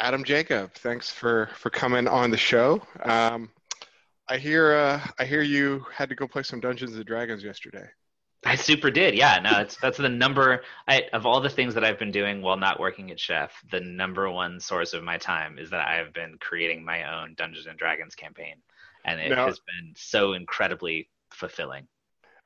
Adam Jacob, thanks for for coming on the show. Um, I hear uh, I hear you had to go play some Dungeons and Dragons yesterday. I super did. Yeah, no, it's that's the number I, of all the things that I've been doing while not working at Chef. The number one source of my time is that I have been creating my own Dungeons and Dragons campaign, and it Now- has been so incredibly fulfilling.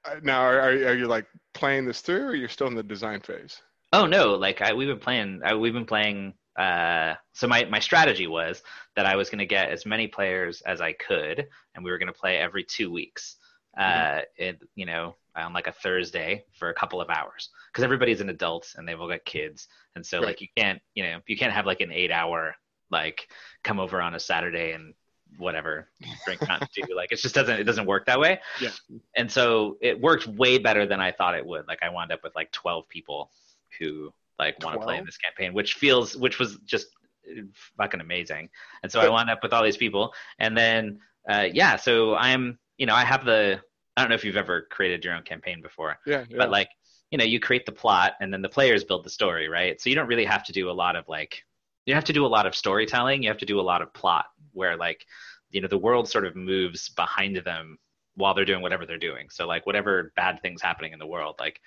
Uh, Now, are, are are you like playing this through, or you're still in the design phase? Oh no, like I, we've been playing. I, we've been playing. Uh, so my my strategy was that I was going to get as many players as I could, and we were going to play every two weeks. Uh, it, you know, on like a Thursday for a couple of hours, because everybody's an adult and they've all got kids, and so Right. like you can't, you know, you can't have like an eight hour like come over on a Saturday and whatever drink Mountain Dew. Like it just doesn't it doesn't work that way. Yeah. And so it worked way better than I thought it would. Like I wound up with like twelve people who like want to play in this campaign, which feels which was just uh, fucking amazing. And so I wound up with all these people, and then uh, yeah, so I'm you know I have the I don't know if you've ever created your own campaign before, Yeah, yeah. but like you know you create the plot and then the players build the story, right? So you don't really have to do a lot of like you have to do a lot of storytelling. You have to do a lot of plot where like you know the world sort of moves behind them while they're doing whatever they're doing. So like whatever bad things happening in the world, like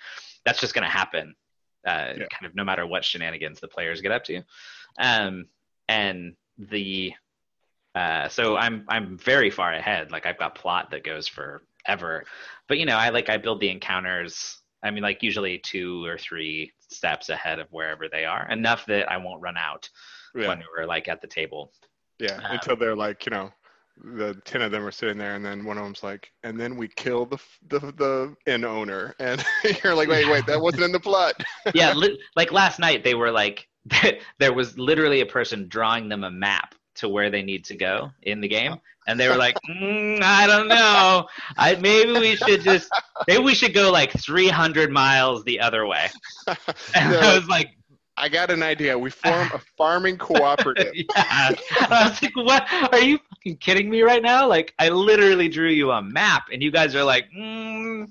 that's just going to happen, uh, Yeah. kind of no matter what shenanigans the players get up to. Um, and the uh, so I'm I'm very far ahead. Like I've got plot that goes forever, but you know I like I build the encounters. I mean like usually two or three steps ahead of wherever they are, enough that I won't run out yeah, when we're like at the table. yeah. um, Until they're like, you know, the ten of them are sitting there, and then one of them's like, and then we kill the the the inn owner, and you're like, wait, wait, that wasn't in the plot. yeah, li- like last night they were like there was literally a person drawing them a map to where they need to go in the game and they were like mm, i don't know i maybe we should just maybe we should go like 300 miles the other way and They're i was like I got an idea. We form a farming cooperative. yeah i was like what are you fucking kidding me right now? Like i literally drew you a map and you guys are like mm,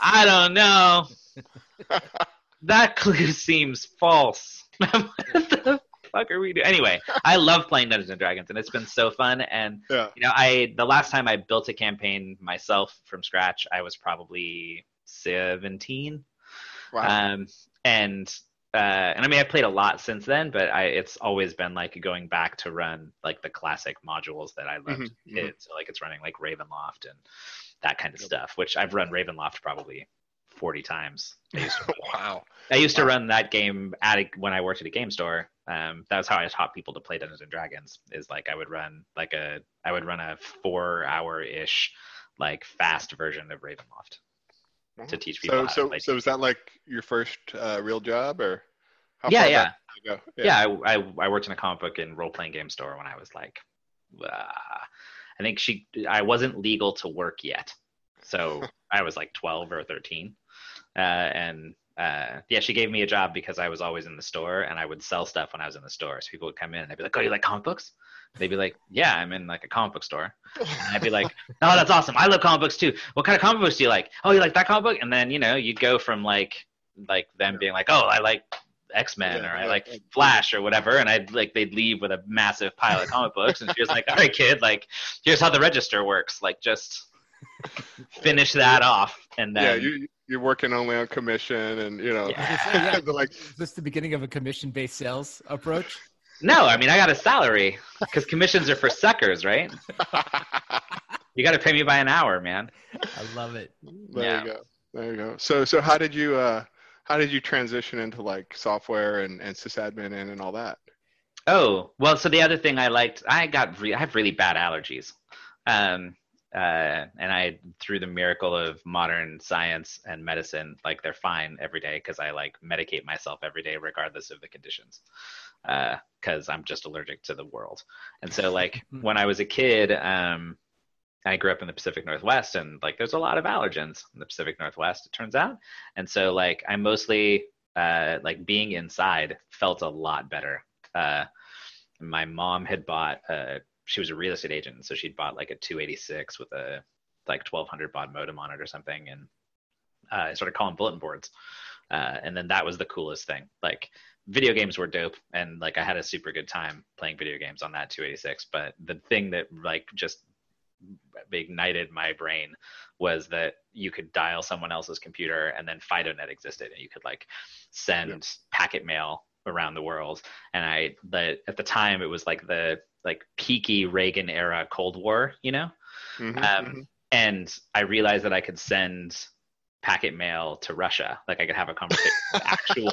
i don't know. That clue seems false. What the fuck are we doing anyway i love playing dungeons and dragons and it's been so fun and Yeah. you know i the last time i built a campaign myself from scratch i was probably 17 Wow. um, and uh, and I mean, I've played a lot since then, but I, it's always been like going back to run like the classic modules that I loved Mhm, a kid. So like it's running like Ravenloft and that kind of stuff, which I've run Ravenloft probably 40 times. I used to, wow. I used to run that game at a, when I worked at a game store. Um, that was how I taught people to play Dungeons and Dragons. Is like I would run like a I would run a four hour ish like fast version of Ravenloft to teach people So how so play so is that like your first uh, real job, or how Yeah, far yeah. back did yeah, I, I I worked in a comic book and role playing game store when I was like, uh, I think she I wasn't legal to work yet, so I was like twelve or thirteen, uh, and uh, yeah, she gave me a job because I was always in the store and I would sell stuff when I was in the store. So people would come in and they'd be like, "Oh, you like comic books?" They'd be like, "Yeah, I'm in like a comic book store." And I'd be like, "Oh, that's awesome! I love comic books too. What kind of comic books do you like? Oh, you like that comic book?" And then you know you'd go from like like them Yeah. being like, "Oh, I like X Men Yeah, or I yeah, like yeah. Flash or whatever," and I'd like they'd leave with a massive pile of comic books, and she was like, "All right, kid, like here's how the register works. Like just finish that off." And then yeah, then you you're working only on commission, and you know, Yeah. they're like, Is this the beginning of a commission-based sales approach? No, I mean I got a salary because commissions are for suckers, right? You got to pay me by an hour, man. I love it. there Yeah. you go, there you go. So so how did you uh how did you transition into like software and and sysadmin and, and all that? Oh, well, so the other thing I liked, I got, re- I have really bad allergies. Um, uh, and I, through the miracle of modern science and medicine, like they're fine every day because I like medicate myself every day regardless of the conditions. Because I'm just allergic to the world. And so, like, when I was a kid, um, I grew up in the Pacific Northwest, and like, there's a lot of allergens in the Pacific Northwest, it turns out. And so, like, I mostly, uh, like, being inside felt a lot better. Uh, my mom had bought uh she was a real estate agent so she'd bought like a 286 with a like 1200 baud modem on it or something and uh, i started calling bulletin boards uh, and then that was the coolest thing. Like video games were dope, and like I had a super good time playing video games on that 286. But the thing that like just ignited my brain was that you could dial someone else's computer and then FidoNet existed and you could like send yeah. packet mail around the world and i but at the time it was like the like peaky reagan era cold war you know mm-hmm, um, mm-hmm. and i realized that i could send packet mail to russia like i could have a conversation with actual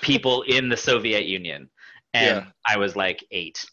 people in the soviet union and yeah. i was like eight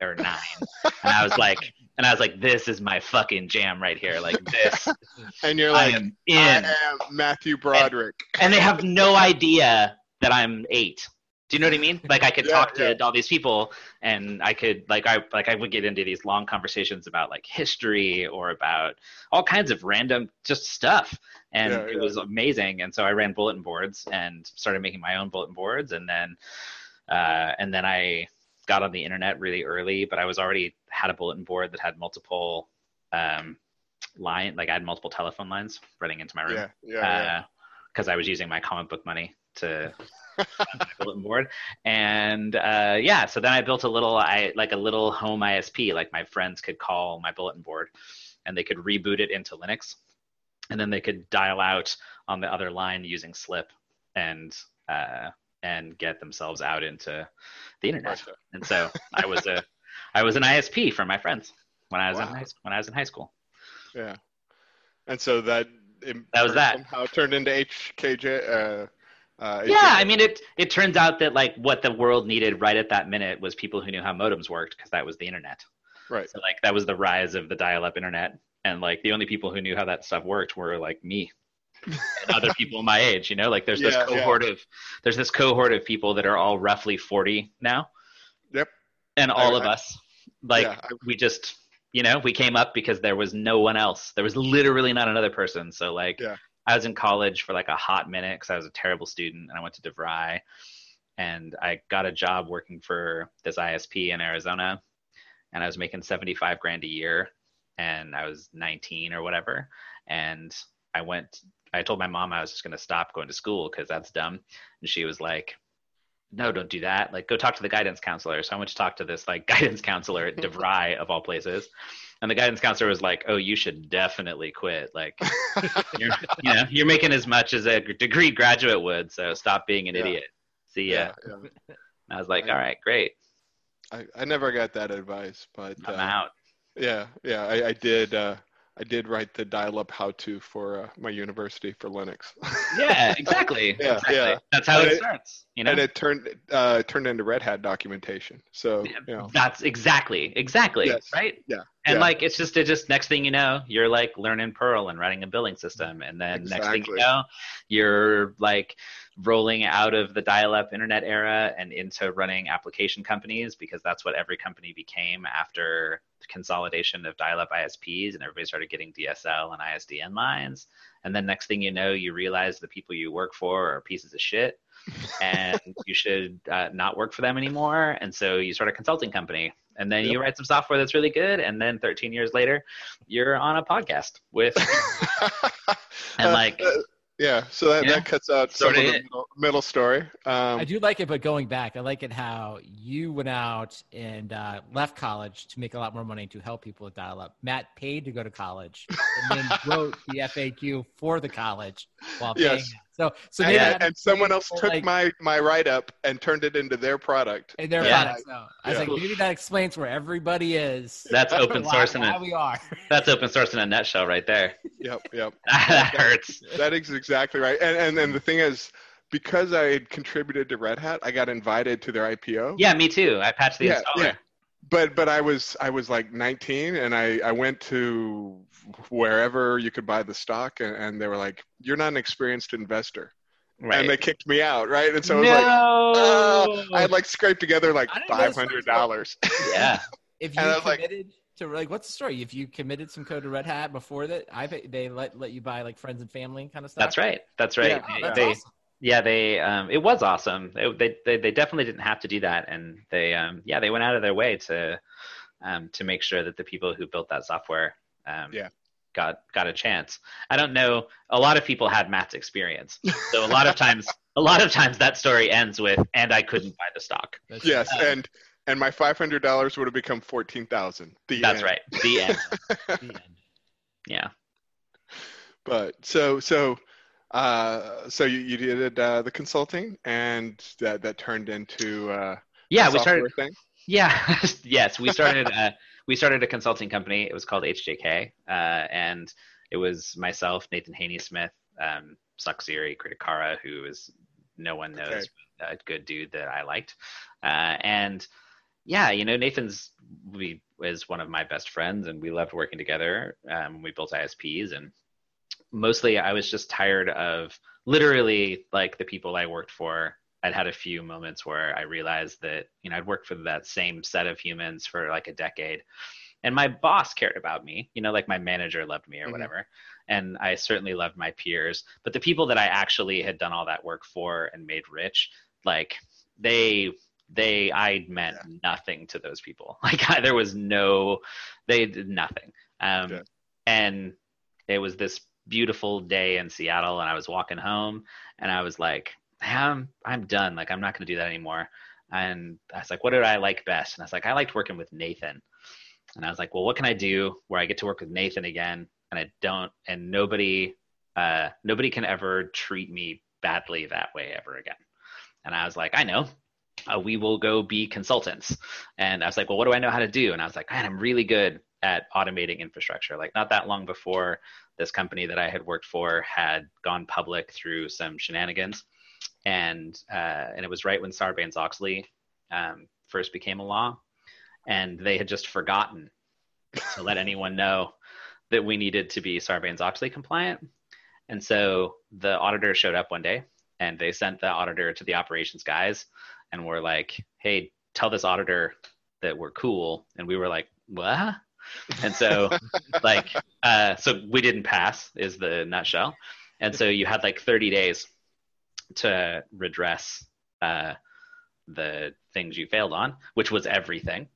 or nine and i was like and I was like, "This is my fucking jam right here, like this." and you're like, I am, in. I am Matthew Broderick," and, and, they have no idea that I'm eight. Do you know what I mean? Like I could yeah, talk to yeah. all these people, and I could like I like I would get into these long conversations about like history or about all kinds of random just stuff, and yeah, it was amazing. And so I ran bulletin boards and started making my own bulletin boards, and then uh, and then I got on the internet really early, but I was already had a bulletin board that had multiple um, line, like I had multiple telephone lines running into my room. Yeah, yeah. Because uh, I was using my comic book money to bulletin board, and uh, yeah, so then I built a little, I like a little home ISP. Like my friends could call my bulletin board, and they could reboot it into Linux, and then they could dial out on the other line using Slip, and uh, and get themselves out into the internet. And so I was a I was an ISP for my friends when I was wow. in high when I was in high school. Yeah, and so that that was that somehow turned into HKJ. Uh, uh, yeah, I mean it. It turns out that like what the world needed right at that minute was people who knew how modems worked because that was the internet. Right. So like that was the rise of the dial-up internet, and like the only people who knew how that stuff worked were like me and other people my age. You know, like there's yeah, this cohort yeah. of there's this cohort of people that are all roughly 40 now. Yep. And all I, of I, us, like yeah, I, we just, you know, we came up because there was no one else. There was literally not another person. So like, yeah. I was in college for like a hot minute because I was a terrible student and I went to DeVry and I got a job working for this ISP in Arizona and I was making 75 grand a year and I was 19 or whatever. And I went I told my mom I was just going to stop going to school because that's dumb. And she was like, no, don't do that. Like, go talk to the guidance counselor. So I went to talk to this like guidance counselor at DeVry of all places. And the guidance counselor was like, "Oh, you should definitely quit. Like, you're, you know, you're making as much as a degree graduate would. So stop being an yeah. idiot. See ya." Yeah, yeah. I was like, "All right, great." I, I never got that advice, but I'm uh, out. Yeah, yeah, I, I did. Uh, I did write the dial-up how-to for uh, my university for Linux. yeah, exactly. yeah, exactly. yeah. That's how it, it, starts. You know, and it turned uh, turned into Red Hat documentation. So you know. that's exactly, exactly yes. right. Yeah, and yeah. like it's just it just next thing you know, you're like learning Perl and writing a billing system, and then exactly. next thing you know, you're like rolling out of the dial-up internet era and into running application companies because that's what every company became after consolidation of dial-up ISPs and everybody started getting DSL and ISDN lines. And then next thing you know, you realize the people you work for are pieces of shit and you should uh, not work for them anymore. And so you start a consulting company and then yep. you write some software that's really good. And then 13 years later, you're on a podcast with, and like, uh, yeah, so that, yeah. that cuts out some of the middle, middle story. Um, I do like it, but going back, I like it how you went out and uh, left college to make a lot more money to help people with dial up. Matt paid to go to college and then wrote the FAQ for the college while paying. Yes. So, so and, uh, and someone else took like, my my write up and turned it into their product. And their yeah. product. So I was like, maybe that explains where everybody is. That's open source in a, we are. That's open source in a nutshell, right there. Yep, yep. that hurts. That is exactly right. And and and the thing is, because I had contributed to Red Hat, I got invited to their IPO. Yeah, me too. I patched the yeah, installer. Yeah. But but I was I was like 19 and I I went to wherever you could buy the stock and, and they were like you're not an experienced investor Right. and they kicked me out, right? And so ah, I was no. like, oh, I had like scraped together like five hundred dollars. Yeah. if you committed like, to like, what's the story? If you committed some code to Red Hat before that, I they let let you buy like friends and family kind of stuff. That's right. That's right. Yeah, oh, that's they, awesome. Yeah, they um, it was awesome. They, they they definitely didn't have to do that, and they um, yeah they went out of their way to um, to make sure that the people who built that software um, yeah got got a chance. I don't know. A lot of people had Matt's experience, so a lot of times, a lot of times that story ends with, "And I couldn't buy the stock." That's yes, and and my five hundred dollars would have become fourteen thousand. That's end. right. The end. the end. Yeah. But so so uh, so you, you did uh, the consulting, and that that turned into uh, yeah, we started. Thing? Yeah, yes, we started. uh, we started a consulting company. It was called HJK, uh, and it was myself, Nathan Haneysmith, um, Saksiri Kritikara, who is no one knows, okay. a good dude that I liked, uh, and yeah, you know, Nathan's we is one of my best friends, and we loved working together. Um, we built ISPs, and mostly I was just tired of literally like the people I worked for. I'd had a few moments where I realized that, you know, I'd worked for that same set of humans for like a decade. And my boss cared about me, you know, like my manager loved me or mm-hmm. whatever. And I certainly loved my peers. But the people that I actually had done all that work for and made rich, like they they I meant yeah. nothing to those people. Like I, there was no they did nothing. Um, and it was this beautiful day in Seattle and I was walking home and I was like, I'm I'm done. Like I'm not gonna do that anymore. And I was like, what did I like best? And I was like, I liked working with Nathan. And I was like, well, what can I do where I get to work with Nathan again? And I don't and nobody uh nobody can ever treat me badly that way ever again. And I was like, I know. Uh, we will go be consultants. And I was like, well, what do I know how to do? And I was like, man, I'm really good at automating infrastructure. Like not that long before this company that I had worked for had gone public through some shenanigans, and uh, and it was right when Sarbanes Oxley um, first became a law, and they had just forgotten to let anyone know that we needed to be Sarbanes Oxley compliant, and so the auditor showed up one day, and they sent the auditor to the operations guys, and were like, "Hey, tell this auditor that we're cool," and we were like, "What?" And so like uh, so we didn't pass is the nutshell and so you had like 30 days to redress uh, the things you failed on which was everything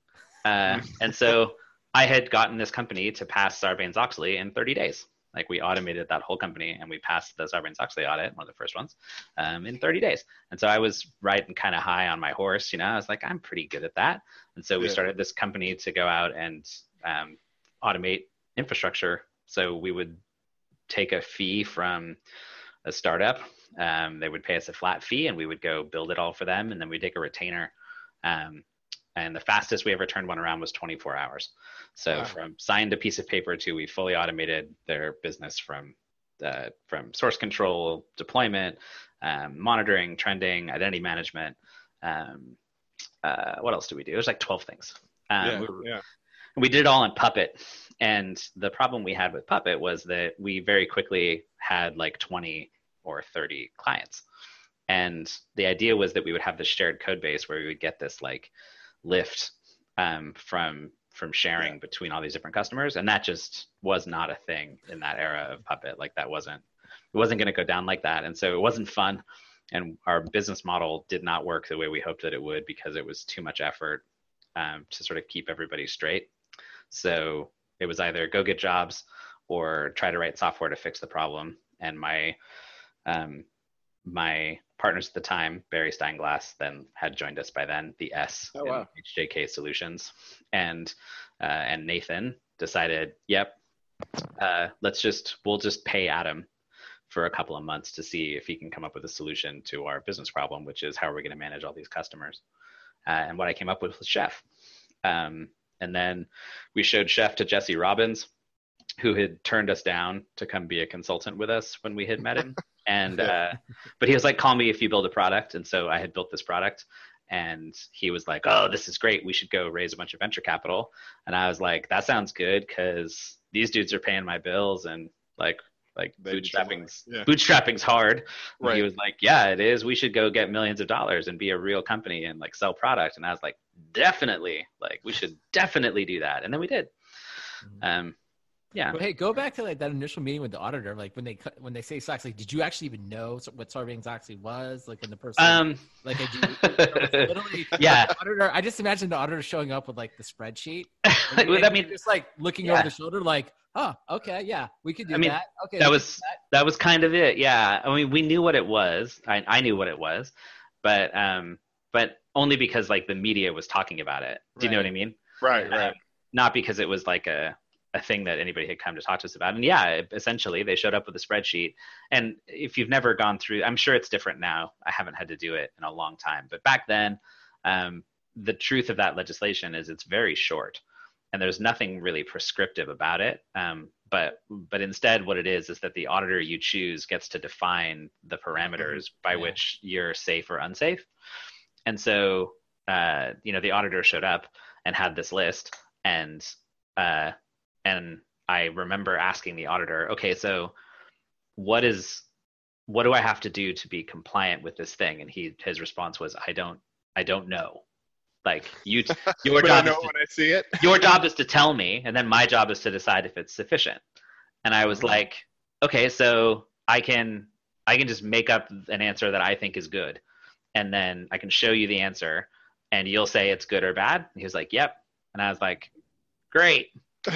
uh, and so i had gotten this company to pass sarbanes-oxley in 30 days like we automated that whole company and we passed the Sarbanes-Oxley audit, one of the first ones, um, in 30 days. And so I was riding kind of high on my horse, you know, I was like, I'm pretty good at that. And so we yeah. started this company to go out and um, automate infrastructure. So we would take a fee from a startup. Um, they would pay us a flat fee, and we would go build it all for them, and then we take a retainer. Um, and the fastest we ever turned one around was 24 hours. So wow. from signed a piece of paper to we fully automated their business from uh, from source control, deployment, um, monitoring, trending, identity management. Um, uh, what else do we do? There's like 12 things. Um, yeah, we were, yeah we did it all in Puppet. And the problem we had with Puppet was that we very quickly had like 20 or 30 clients. And the idea was that we would have this shared code base where we would get this like lift um, from from sharing yeah. between all these different customers, and that just was not a thing in that era of Puppet. Like that wasn't it wasn't going to go down like that, and so it wasn't fun. And our business model did not work the way we hoped that it would because it was too much effort um, to sort of keep everybody straight. So it was either go get jobs or try to write software to fix the problem. And my um, my partners at the time, Barry Steinglass, then had joined us by then, the S oh, wow. HJK Solutions, and uh, and Nathan decided, yep, uh, let's just we'll just pay Adam for a couple of months to see if he can come up with a solution to our business problem, which is how are we going to manage all these customers. Uh, and what I came up with was Chef. Um, and then we showed Chef to Jesse Robbins, who had turned us down to come be a consultant with us when we had met him. And uh, but he was like, "Call me if you build a product." And so I had built this product, and he was like, "Oh, this is great. We should go raise a bunch of venture capital." And I was like, "That sounds good because these dudes are paying my bills and like like bootstrapping's yeah. bootstrapping's hard. Right. He was like, "Yeah, it is. We should go get millions of dollars and be a real company and like sell product." And I was like, "Definitely. Like, we should definitely do that." And then we did. Mm-hmm. Um, yeah. hey, go back to like that initial meeting with the auditor. Like when they when they say Soxley, did you actually even know what Sarbanes Oxley was? Like when the person, um, like, did you, literally, yeah. auditor, I just imagine the auditor showing up with like the spreadsheet. Like, I mean, just like looking yeah. over the shoulder, like, Oh, okay, yeah, we could do I mean, that. Okay, that was do that was kind of it. Yeah, I mean, we knew what it was. I I knew what it was, but um, but only because like the media was talking about it. Do you know what I mean? Right, Um, right. not because it was like a a thing that anybody had come to talk to us about. And yeah, essentially they showed up with a spreadsheet. And if you've never gone through, I'm sure it's different now. I haven't had to do it in a long time, but back then, um, the truth of that legislation is it's very short, and there's nothing really prescriptive about it. Um, but but instead, what it is is that the auditor you choose gets to define the parameters by Yeah. which you're safe or unsafe. And so, uh, you know, the auditor showed up and had this list, and uh, and I remember asking the auditor, okay, so what is what do I have to do to be compliant with this thing? And he his response was, I don't I don't know. Like you, your job is to, when I see it. your job is to tell me, and then my job is to decide if it's sufficient. And I was like, okay, so I can I can just make up an answer that I think is good, and then I can show you the answer, and you'll say it's good or bad. And he was like, yep. And I was like, great.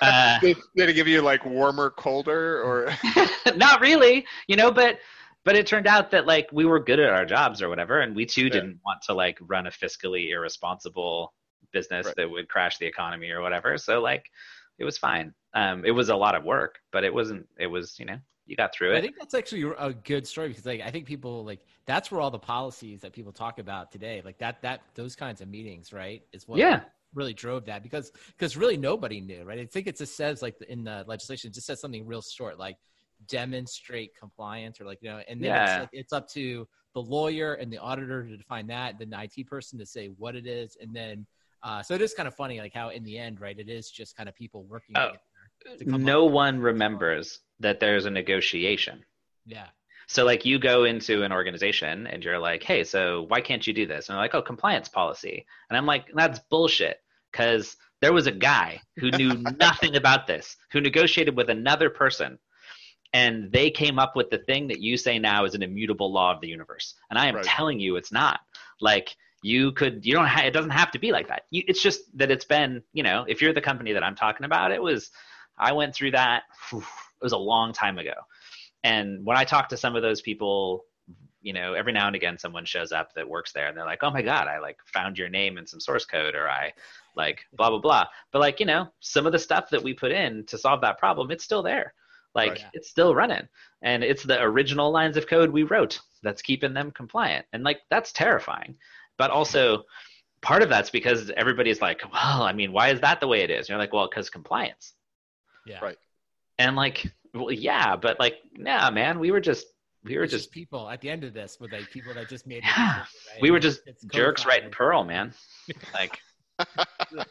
Uh, did, did it give you like warmer, colder, or not really, you know, but but it turned out that like we were good at our jobs or whatever, and we too Yeah. didn't want to like run a fiscally irresponsible business Right. that would crash the economy or whatever. So like it was fine. Um, it was a lot of work, but it wasn't. It was you know you got through I think that's actually a good story because like I think people like that's where all the policies that people talk about today, like that that those kinds of meetings, right, is what Yeah. really drove that because because really nobody knew, right? I think it just says like in the legislation, it just says something real short, like demonstrate compliance or like you know, and then Yeah. it's like it's up to the lawyer and the auditor to define that, then the IT person to say what it is, and then uh, so it is kind of funny like how in the end, right, it is just kind of people working. Oh. together to come up No one remembers that there's a negotiation. Yeah. So like you go into an organization and you're like, hey, so why can't you do this? And they're like, oh, compliance policy. And I'm like, that's bullshit. Because there was a guy who knew nothing about this, who negotiated with another person, and they came up with the thing that you say now is an immutable law of the universe. And I am Right. telling you, it's not. Like you could, you don't. Ha- it doesn't have to be like that. You, it's just that it's been, you know, if you're the company that I'm talking about, it was. I went through that. It was a long time ago. And when I talk to some of those people, you know, every now and again someone shows up that works there and they're like, "Oh my god, I like found your name in some source code or I like blah blah blah." But like, you know, some of the stuff that we put in to solve that problem, it's still there. Like Right. it's still running. And it's the original lines of code we wrote that's keeping them compliant. And like that's terrifying. But also part of that's because everybody's like, "Well, I mean, why is that the way it is?" And you're like, "Well, cuz compliance." Yeah. Right. And like, well, yeah, but like, nah, man, we were just we were just just people at the end of this with like people that just made Yeah. decision, right? we were just It's jerks codified. writing Perl, man. Like,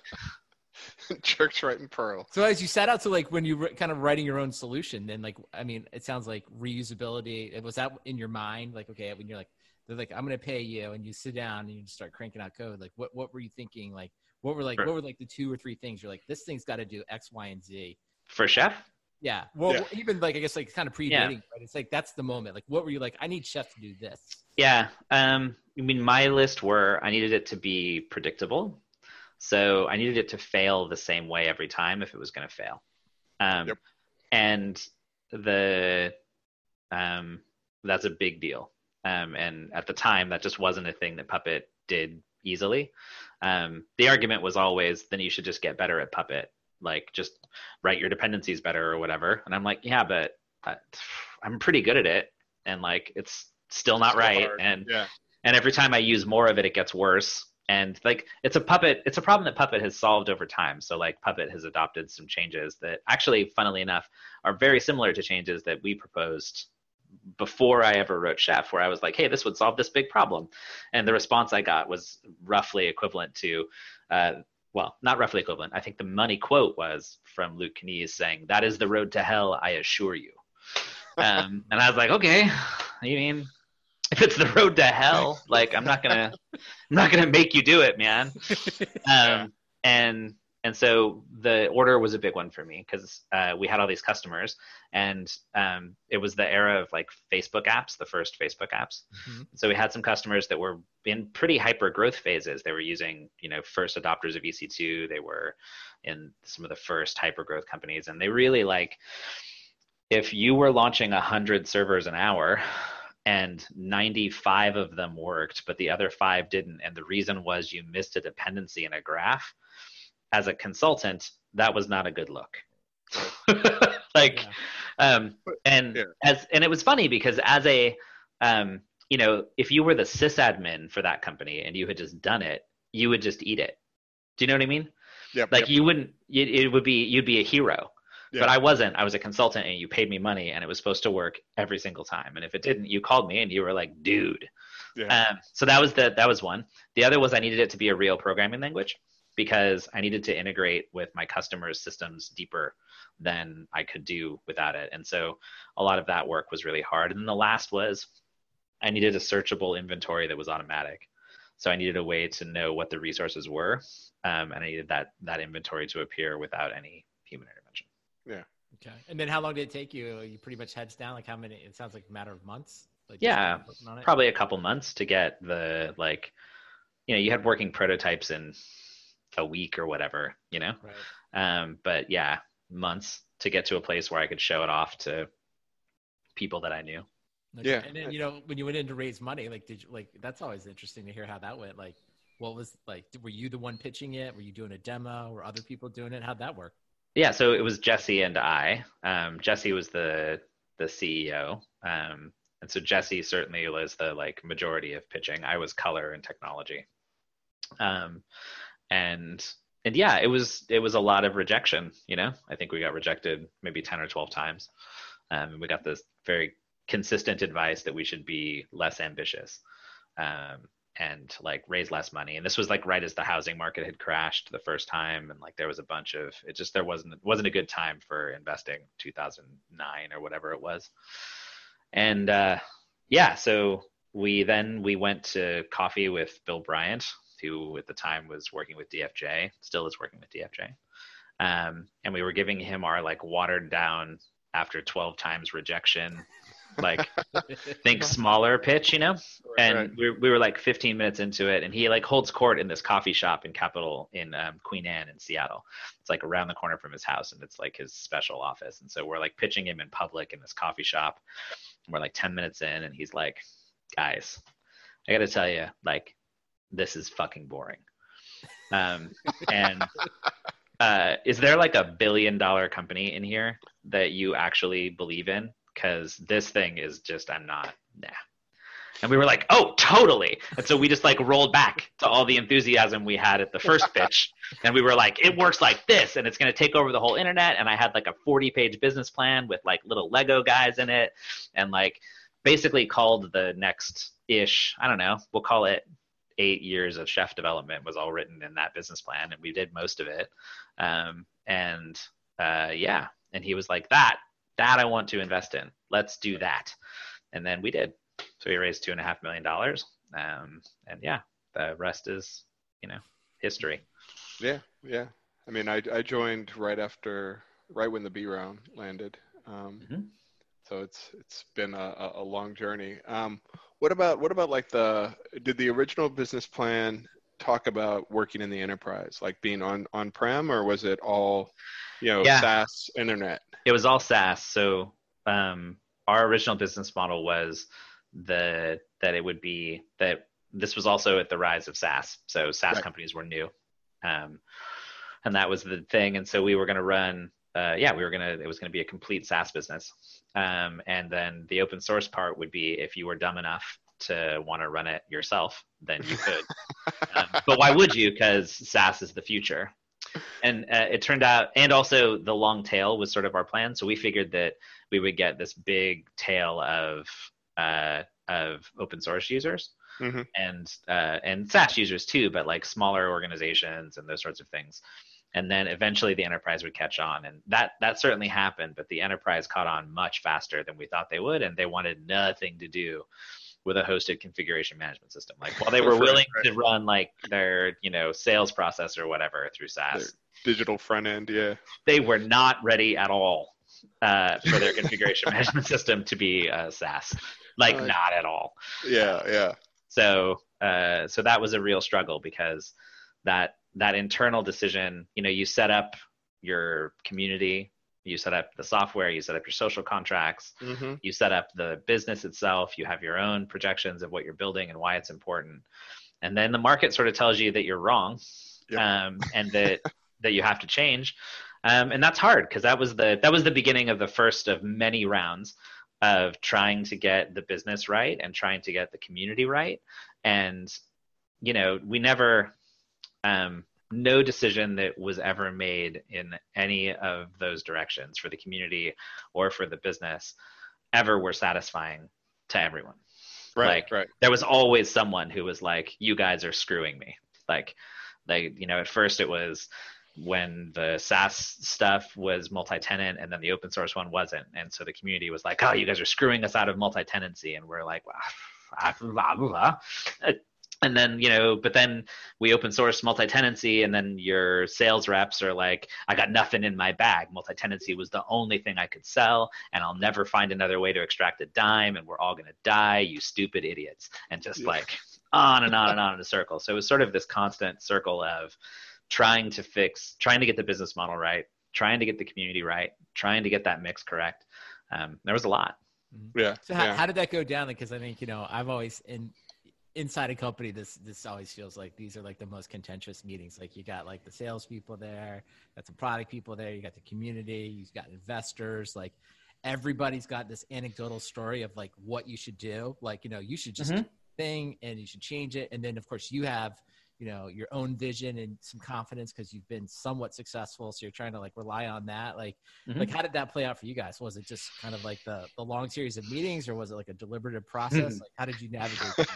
Jerks right in Perl. So as you set out to like when you were kind of writing your own solution, then like I mean, it sounds like reusability. Was that in your mind? Like okay, when you're like they're like I'm gonna pay you, and you sit down and you just start cranking out code. Like what what were you thinking? Like what were like Sure. what were like the two or three things you're like this thing's got to do X, Y, and Z. for chef, Yeah. Well, Yeah. even like I guess like kind of predating, Yeah. right? It's like that's the moment. Like what were you like? I need Chef to do this. yeah. Um, I mean, my list were I needed it to be predictable, so I needed it to fail the same way every time if it was going to fail. Um, Yep. and the um, that's a big deal. Um, and at the time, that just wasn't a thing that Puppet did easily. Um, the argument was always, then you should just get better at Puppet, like just write your dependencies better or whatever. And I'm like, yeah, but I, I'm pretty good at it, and like it's still not right. hard. And yeah, and every time I use more of it, it gets worse. And like it's a Puppet, it's a problem that Puppet has solved over time. So like Puppet has adopted some changes that actually, funnily enough, are very similar to changes that we proposed before I ever wrote Chef, where I was like, hey, this would solve this big problem. And the response I got was roughly equivalent to, uh, well, not roughly equivalent. I think the money quote was from Luke Kanies saying, that is the road to hell, I assure you. Um, and I was like, okay, you mean if it's the road to hell, like I'm not gonna, I'm not gonna make you do it, man. Um, and and so the order was a big one for me because uh, we had all these customers and um, it was the era of like facebook apps the first facebook apps. Mm-hmm. so we had some customers that were in pretty hyper growth phases. They were using you know first adopters of ec2 they were in some of the first hyper growth companies. And they really like if you were launching 100 servers an hour and 95 of them worked but the other five didn't and the reason was you missed a dependency in a graph as a consultant, that was not a good look. like, yeah. um, and yeah. as and it was funny because as a, um, you know, if you were the sysadmin for that company and you had just done it, you would just eat it. Do you know what I mean? Yeah. Like yep. you wouldn't. It, it, would be you'd be a hero. Yeah. But I wasn't. I was a consultant, and you paid me money, and it was supposed to work every single time. And if it didn't, you called me, and you were like, "Dude." Yeah. Um, so that was the that was one. The other was I needed it to be a real programming language because I needed to integrate with my customers' systems deeper than I could do without it. And so a lot of that work was really hard. And then the last was I needed a searchable inventory that was automatic. So I needed a way to know what the resources were, um, and I needed that that inventory to appear without any human intervention. Yeah. Okay. And then how long did it take you? You pretty much heads down. Like how many? It sounds like a matter of months. Like yeah, probably a couple months to get the like, you know, you had working prototypes in a week or whatever, you know. Right. Um, but yeah, months to get to a place where I could show it off to people that I knew. Okay. Yeah. And then you know when you went in to raise money, like did you like that's always interesting to hear how that went. Like, what was like? Were you the one pitching it? Were you doing a demo? Were other people doing it? How'd that work? Yeah, so it was Jesse and I. Um, Jesse was the the CEO, um, and so Jesse certainly was the like majority of pitching. I was color and technology. Um, and and yeah, it was it was a lot of rejection. You know, I think we got rejected maybe ten or twelve times. Um, we got this very consistent advice that we should be less ambitious um, and like raise less money. And this was like right as the housing market had crashed the first time, and like there was a bunch of it. Just there wasn't wasn't a good time for investing. 2009 or whatever it was, and uh, yeah, so we then we went to coffee with Bill Bryant, who at the time was working with DFJ, still is working with DFJ. Um, and we were giving him our like watered down after 12 times rejection, like think smaller pitch, you know? And right. we, we were like 15 minutes into it and he like holds court in this coffee shop in Capitol in um, Queen Anne in Seattle. It's like around the corner from his house and it's like his special office. And so we're like pitching him in public in this coffee shop. We're like 10 minutes in and he's like, guys, I got to tell you, like this is fucking boring. Um, and uh, is there like a billion dollar company in here that you actually believe in? Because this thing is just, I'm not, nah. And we were like, oh, totally. And so we just like rolled back to all the enthusiasm we had at the first pitch. And we were like, it works like this and it's going to take over the whole internet. And I had like a 40 page business plan with like little Lego guys in it and like basically called the next ish, I don't know, we'll call it eight years of chef development was all written in that business plan, and we did most of it. Um, and uh, yeah, and he was like, "That, that I want to invest in. Let's do that." And then we did. So we raised two and a half million dollars. Um, and yeah, the rest is, you know, history. Yeah, yeah. I mean, I I joined right after, right when the B round landed. Um, mm-hmm. So it's it's been a, a long journey. Um, what about what about like the did the original business plan talk about working in the enterprise, like being on on prem, or was it all, you know, yeah. SaaS internet? It was all SaaS. So um, our original business model was the that it would be that this was also at the rise of SaaS. So SaaS right. companies were new, um, and that was the thing. And so we were going to run. Uh, yeah, we were gonna. It was gonna be a complete SaaS business, um, and then the open source part would be if you were dumb enough to want to run it yourself, then you could. um, but why would you? Because SaaS is the future. And uh, it turned out, and also the long tail was sort of our plan. So we figured that we would get this big tail of uh, of open source users. Mm-hmm. and uh, and SaaS users too, but like smaller organizations and those sorts of things and then eventually the enterprise would catch on and that that certainly happened but the enterprise caught on much faster than we thought they would and they wanted nothing to do with a hosted configuration management system. Like while they were willing to run like their, you know, sales process or whatever through SaaS. Their digital front end, yeah. They were not ready at all uh, for their configuration management system to be uh, SaaS. Like uh, not at all. Yeah, yeah. So uh, so that was a real struggle because that that internal decision, you know, you set up your community you set up the software you set up your social contracts mm-hmm. you set up the business itself you have your own projections of what you're building and why it's important and then the market sort of tells you that you're wrong yep. um, and that that you have to change um, and that's hard because that was the that was the beginning of the first of many rounds of trying to get the business right and trying to get the community right and you know we never um, no decision that was ever made in any of those directions for the community or for the business ever were satisfying to everyone. Right, like right. there was always someone who was like, "You guys are screwing me." Like, like you know, at first it was when the SaaS stuff was multi-tenant and then the open source one wasn't, and so the community was like, "Oh, you guys are screwing us out of multi-tenancy," and we're like, well, and then you know but then we open source multi-tenancy and then your sales reps are like i got nothing in my bag multi-tenancy was the only thing i could sell and i'll never find another way to extract a dime and we're all going to die you stupid idiots and just yeah. like on and on and on in a circle so it was sort of this constant circle of trying to fix trying to get the business model right trying to get the community right trying to get that mix correct um, there was a lot yeah. So how, yeah. how did that go down? Because I think you know I've always in inside a company, this this always feels like these are like the most contentious meetings. Like you got like the salespeople there, got some product people there, you got the community, you've got investors, like everybody's got this anecdotal story of like what you should do. Like, you know, you should just mm-hmm. thing and you should change it. And then of course you have you know your own vision and some confidence because you've been somewhat successful so you're trying to like rely on that like mm-hmm. like how did that play out for you guys? Was it just kind of like the the long series of meetings or was it like a deliberative process? Like how did you navigate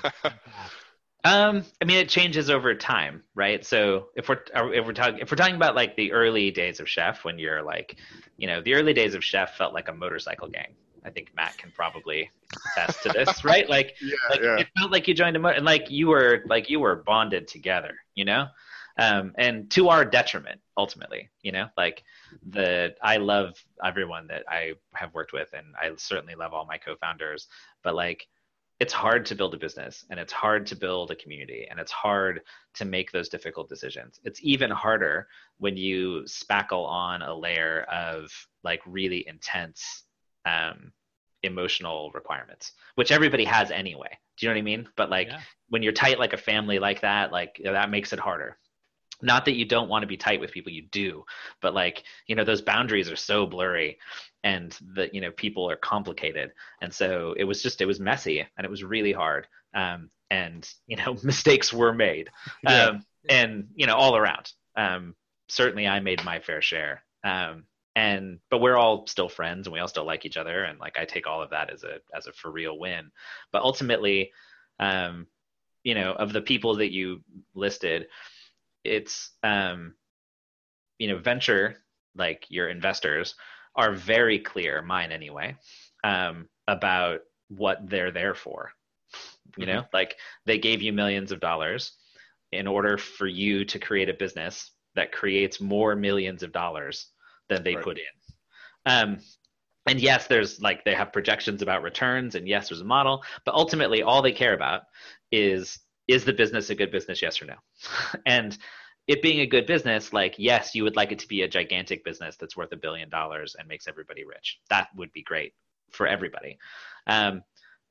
um i mean it changes over time right? So if we're if we're talking if we're talking about like the early days of chef when you're like you know the early days of chef felt like a motorcycle gang I think Matt can probably attest to this, right? Like, yeah, like yeah. it felt like you joined a mo- and like you were like you were bonded together, you know, um, and to our detriment ultimately, you know. Like the I love everyone that I have worked with, and I certainly love all my co-founders, but like it's hard to build a business and it's hard to build a community and it's hard to make those difficult decisions. It's even harder when you spackle on a layer of like really intense um, emotional requirements, which everybody has anyway. Do you know what I mean? But like yeah. when you're tight like a family like that, like that makes it harder. Not that you don't want to be tight with people, you do, but like you know those boundaries are so blurry, and that you know people are complicated, and so it was just it was messy and it was really hard. Um, and you know mistakes were made, yeah. um, and you know all around. Um, certainly, I made my fair share. Um, and but we're all still friends and we all still like each other and like i take all of that as a as a for real win but ultimately um you know of the people that you listed it's um you know venture like your investors are very clear mine anyway um about what they're there for you know mm-hmm. like they gave you millions of dollars in order for you to create a business that creates more millions of dollars than they right. put in. Um, and yes, there's like they have projections about returns, and yes, there's a model, but ultimately, all they care about is is the business a good business, yes or no? and it being a good business, like yes, you would like it to be a gigantic business that's worth a billion dollars and makes everybody rich. That would be great for everybody. Um,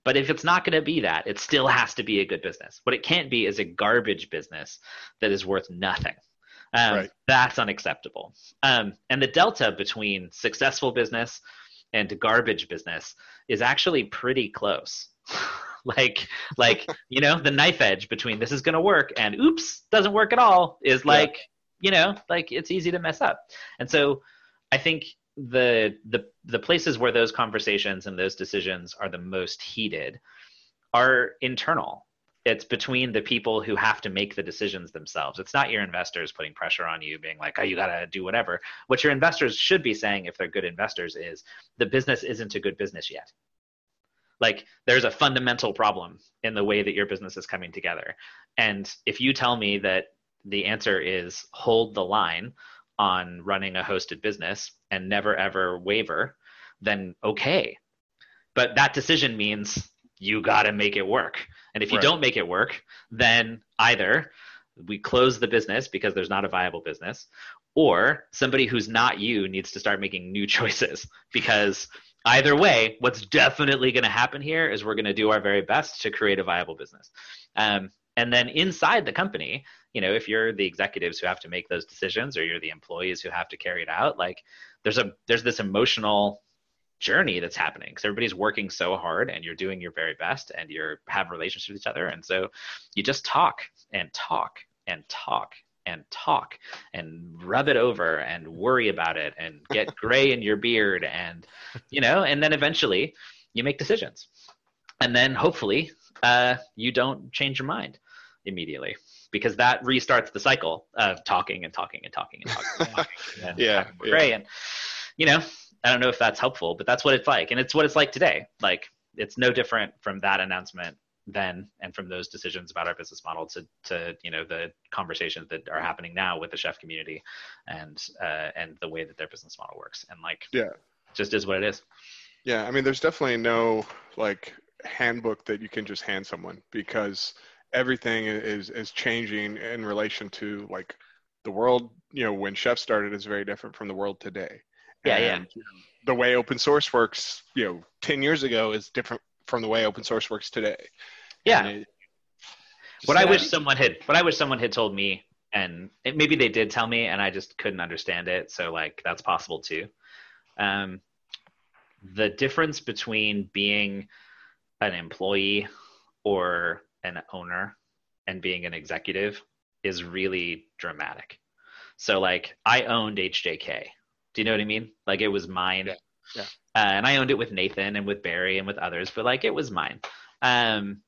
but if it's not going to be that, it still has to be a good business. What it can't be is a garbage business that is worth nothing. Um, right. That's unacceptable. Um, and the delta between successful business and garbage business is actually pretty close. like, like you know, the knife edge between this is going to work and oops, doesn't work at all is like, yeah. you know, like it's easy to mess up. And so, I think the the the places where those conversations and those decisions are the most heated are internal it's between the people who have to make the decisions themselves. It's not your investors putting pressure on you, being like, oh, you got to do whatever. What your investors should be saying, if they're good investors, is the business isn't a good business yet. Like there's a fundamental problem in the way that your business is coming together. And if you tell me that the answer is hold the line on running a hosted business and never ever waver, then okay. But that decision means you got to make it work. And if you right. don't make it work, then either we close the business because there's not a viable business, or somebody who's not you needs to start making new choices because either way, what's definitely going to happen here is we're going to do our very best to create a viable business. Um, and then inside the company, you know, if you're the executives who have to make those decisions or you're the employees who have to carry it out, like there's a there's this emotional journey that's happening because everybody's working so hard and you're doing your very best and you're have relationships with each other. And so you just talk and talk and talk and talk and rub it over and worry about it and get gray in your beard and you know and then eventually you make decisions. And then hopefully uh, you don't change your mind immediately because that restarts the cycle of talking and talking and talking and talking and talking and yeah, gray yeah. and you know i don't know if that's helpful but that's what it's like. And it's what it's like today. Like it's no different from that announcement then and from those decisions about our business model to to you know the conversations that are happening now with the chef community and uh, and the way that their business model works. And like yeah. just is what it is. Yeah. I mean there's definitely no like handbook that you can just hand someone because everything is is changing in relation to like the world. You know when chef started is very different from the world today yeah and, yeah the way open source works you know 10 years ago is different from the way open source works today. Yeah. It, what I wish someone had, what I wish someone had told me, and it, maybe they did tell me, and I just couldn't understand it. So like that's possible too. Um, the difference between being an employee or an owner and being an executive is really dramatic. So like I owned HJK. Do you know what I mean? Like it was mine. Yeah. yeah. Uh, and I owned it with Nathan and with Barry and with others, but like it was mine. Um,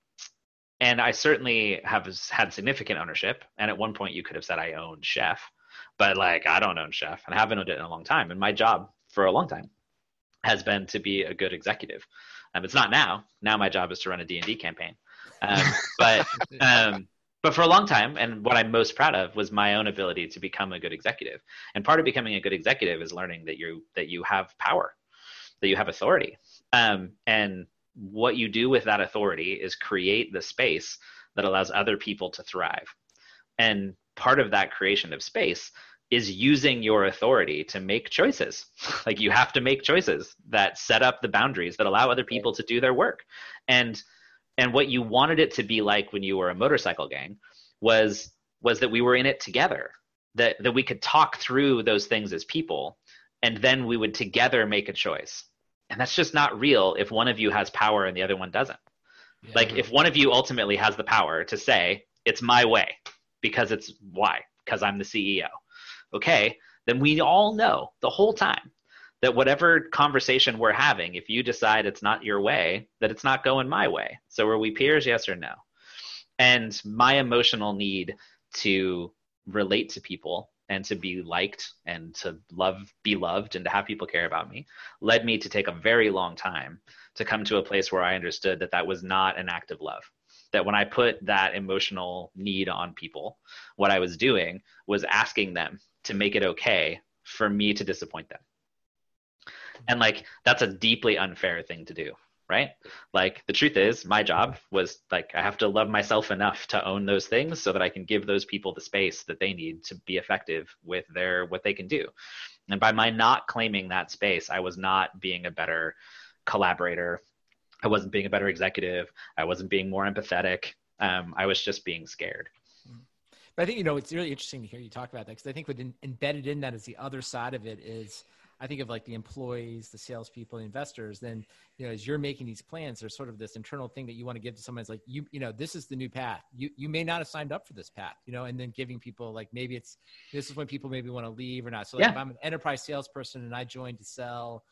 and I certainly have had significant ownership. And at one point, you could have said I owned Chef, but like I don't own Chef, and I haven't owned it in a long time. And my job for a long time has been to be a good executive. Um, it's not now. Now my job is to run a D and D campaign. Um, but um, but for a long time, and what I'm most proud of was my own ability to become a good executive. And part of becoming a good executive is learning that you that you have power that you have authority. Um, and what you do with that authority is create the space that allows other people to thrive. And part of that creation of space is using your authority to make choices. like you have to make choices that set up the boundaries that allow other people to do their work. And and what you wanted it to be like when you were a motorcycle gang was was that we were in it together. That that we could talk through those things as people and then we would together make a choice. And that's just not real if one of you has power and the other one doesn't. Yeah. Like if one of you ultimately has the power to say, it's my way because it's why? Because I'm the CEO. Okay, then we all know the whole time that whatever conversation we're having, if you decide it's not your way, that it's not going my way. So are we peers, yes or no? And my emotional need to relate to people and to be liked and to love be loved and to have people care about me led me to take a very long time to come to a place where i understood that that was not an act of love that when i put that emotional need on people what i was doing was asking them to make it okay for me to disappoint them and like that's a deeply unfair thing to do right? Like the truth is, my job was like I have to love myself enough to own those things so that I can give those people the space that they need to be effective with their what they can do. And by my not claiming that space, I was not being a better collaborator. I wasn't being a better executive. I wasn't being more empathetic. Um, I was just being scared. But I think you know it's really interesting to hear you talk about that because I think what in, embedded in that is the other side of it is I think of like the employees, the salespeople, the investors, then you know, as you're making these plans, there's sort of this internal thing that you want to give to someone. It's like you, you know, this is the new path. You you may not have signed up for this path, you know, and then giving people like maybe it's this is when people maybe want to leave or not. So like yeah. if I'm an enterprise salesperson and I joined to sell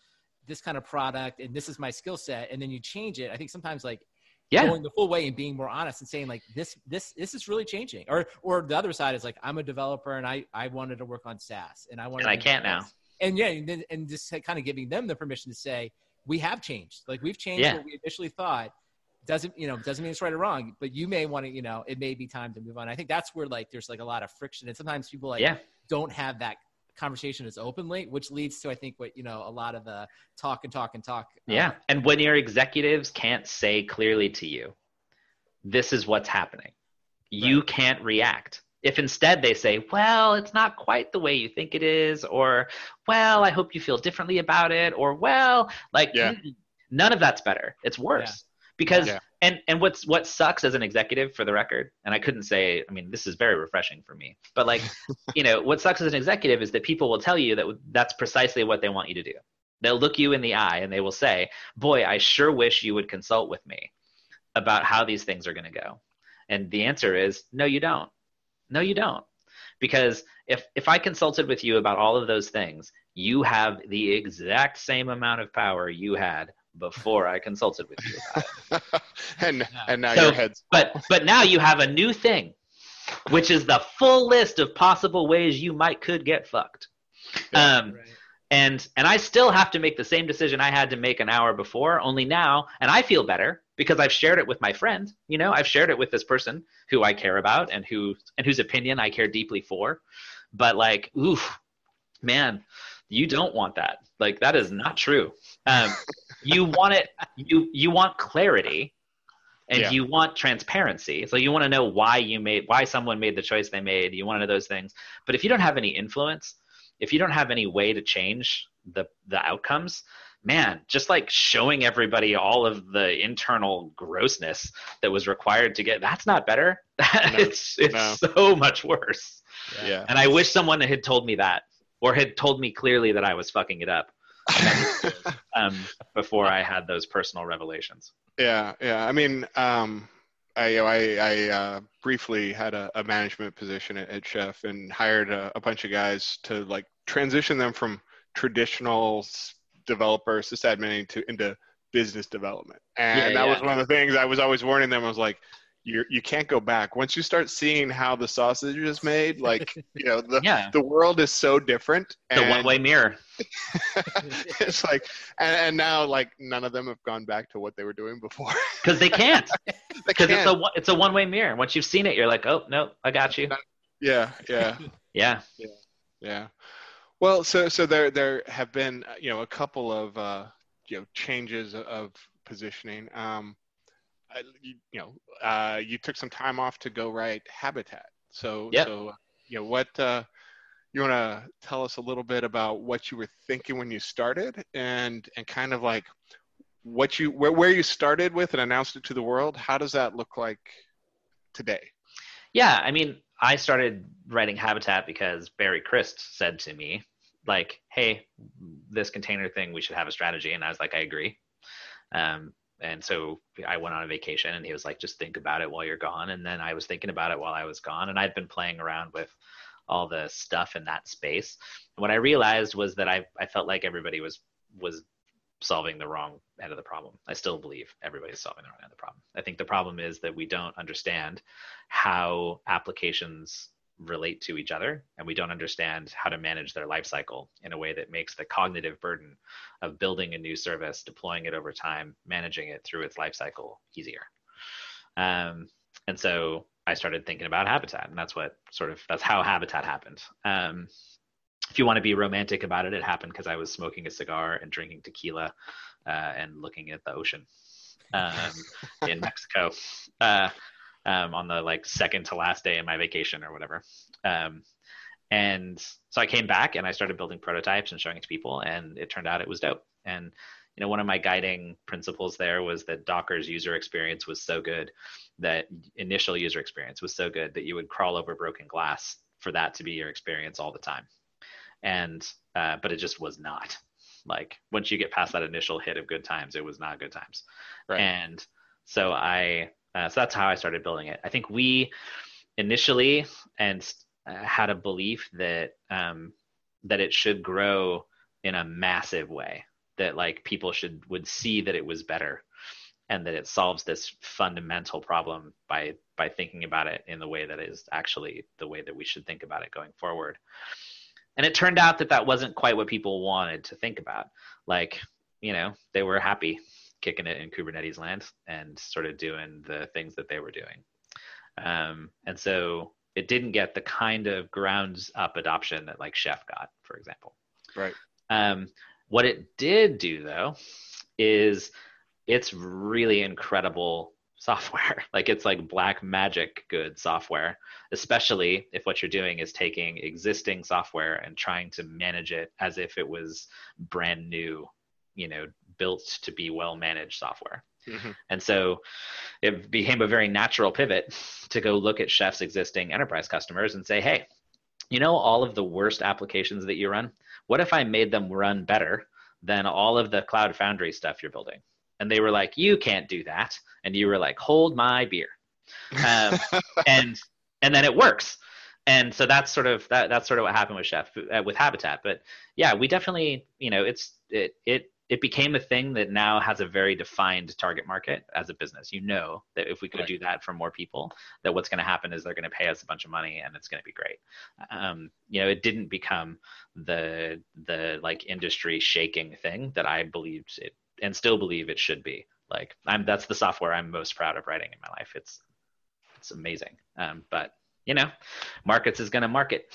this kind of product and this is my skill set, and then you change it, I think sometimes like yeah. going the full way and being more honest and saying like this this this is really changing or or the other side is like i'm a developer and i i wanted to work on saas and i want and i can't now and yeah, and, then, and just kind of giving them the permission to say, we have changed. Like we've changed yeah. what we initially thought. Doesn't you know doesn't mean it's right or wrong, but you may want to you know it may be time to move on. I think that's where like there's like a lot of friction, and sometimes people like yeah. don't have that conversation as openly, which leads to I think what you know a lot of the talk and talk and talk. Uh, yeah, and when your executives can't say clearly to you, this is what's happening, you right. can't react if instead they say, well, it's not quite the way you think it is, or, well, I hope you feel differently about it, or, well, like, yeah. none of that's better. It's worse. Yeah. Because, yeah. and, and what's, what sucks as an executive for the record, and I couldn't say, I mean, this is very refreshing for me, but like, you know, what sucks as an executive is that people will tell you that that's precisely what they want you to do. They'll look you in the eye and they will say, boy, I sure wish you would consult with me about how these things are going to go. And the answer is, no, you don't no, you don't. Because if if I consulted with you about all of those things, you have the exact same amount of power you had before I consulted with you and yeah. and now so, your head's but but now you have a new thing, which is the full list of possible ways you might could get fucked. Yeah, um, right. and and I still have to make the same decision I had to make an hour before, only now, and I feel better because I've shared it with my friend. You know, I've shared it with this person who I care about and who and whose opinion I care deeply for. But like, oof, man, you don't want that. Like that is not true. Um, you want it. You you want clarity, and yeah. you want transparency. So you want to know why you made why someone made the choice they made. You want to know those things. But if you don't have any influence, if you don't have any way to change the the outcomes, man, just like showing everybody all of the internal grossness that was required to get that's not better. No, it's it's no. so much worse. Yeah. yeah. And I wish someone had told me that or had told me clearly that I was fucking it up. um, before I had those personal revelations. Yeah, yeah. I mean, um, I I, I uh, briefly had a, a, management position at, at Chef and hired a, a, bunch of guys to like transition them from traditional developer, sysadmin to into business development. And yeah, that yeah. was one of the things I was always warning them. I was like, you you can't go back once you start seeing how the sausage is made. Like you know, the yeah. the world is so different. The one way mirror. it's like, and, and now like none of them have gone back to what they were doing before because they can't. Because it's a it's a one way mirror. Once you've seen it, you're like, oh no, I got you. Yeah, yeah, yeah, yeah, yeah. Well, so so there there have been uh, you know a couple of uh, you know changes of positioning. Um, you, you know, uh, you took some time off to go write Habitat. So yep. so you know what uh, you want to tell us a little bit about what you were thinking when you started and and kind of like what you where, where you started with and announced it to the world how does that look like today yeah i mean i started writing habitat because barry Crist said to me like, hey, this container thing, we should have a strategy. And I was like, I agree. Um, and so I went on a vacation and he was like, just think about it while you're gone. And then I was thinking about it while I was gone. And I'd been playing around with all the stuff in that space. And what I realized was that I, I felt like everybody was, was solving the wrong end of the problem. I still believe everybody's solving the wrong end of the problem. I think the problem is that we don't understand how applications relate to each other and we don't understand how to manage their life cycle in a way that makes the cognitive burden of building a new service deploying it over time managing it through its life cycle easier. Um, and so i started thinking about habitat and that's what sort of that's how habitat happened. Um, if you want to be romantic about it it happened because i was smoking a cigar and drinking tequila uh, and looking at the ocean um, in mexico. Uh, um, on the like second to last day of my vacation or whatever. Um, and so I came back and I started building prototypes and showing it to people, and it turned out it was dope. And you know, one of my guiding principles there was that Docker's user experience was so good that initial user experience was so good that you would crawl over broken glass for that to be your experience all the time. And uh, but it just was not. Like once you get past that initial hit of good times, it was not good times. Right. And so I uh, so that's how I started building it. I think we initially and uh, had a belief that um, that it should grow in a massive way. That like people should would see that it was better, and that it solves this fundamental problem by by thinking about it in the way that is actually the way that we should think about it going forward. And it turned out that that wasn't quite what people wanted to think about. Like you know, they were happy kicking it in Kubernetes land and sort of doing the things that they were doing. Um, and so it didn't get the kind of grounds up adoption that like Chef got, for example. Right. Um, what it did do though is it's really incredible software. like it's like black magic good software, especially if what you're doing is taking existing software and trying to manage it as if it was brand new, you know, built to be well managed software. Mm-hmm. And so it became a very natural pivot to go look at Chef's existing enterprise customers and say, hey, you know, all of the worst applications that you run, what if I made them run better than all of the Cloud Foundry stuff you're building? And they were like, you can't do that. And you were like, hold my beer. Um, and and then it works and so that's sort of that, that's sort of what happened with chef uh, with habitat but yeah we definitely you know it's it it it became a thing that now has a very defined target market as a business. You know that if we could right. do that for more people, that what's going to happen is they're going to pay us a bunch of money and it's going to be great. Um, you know, it didn't become the the like industry shaking thing that I believed it and still believe it should be. Like I'm that's the software I'm most proud of writing in my life. It's it's amazing. Um, but you know, markets is going to market.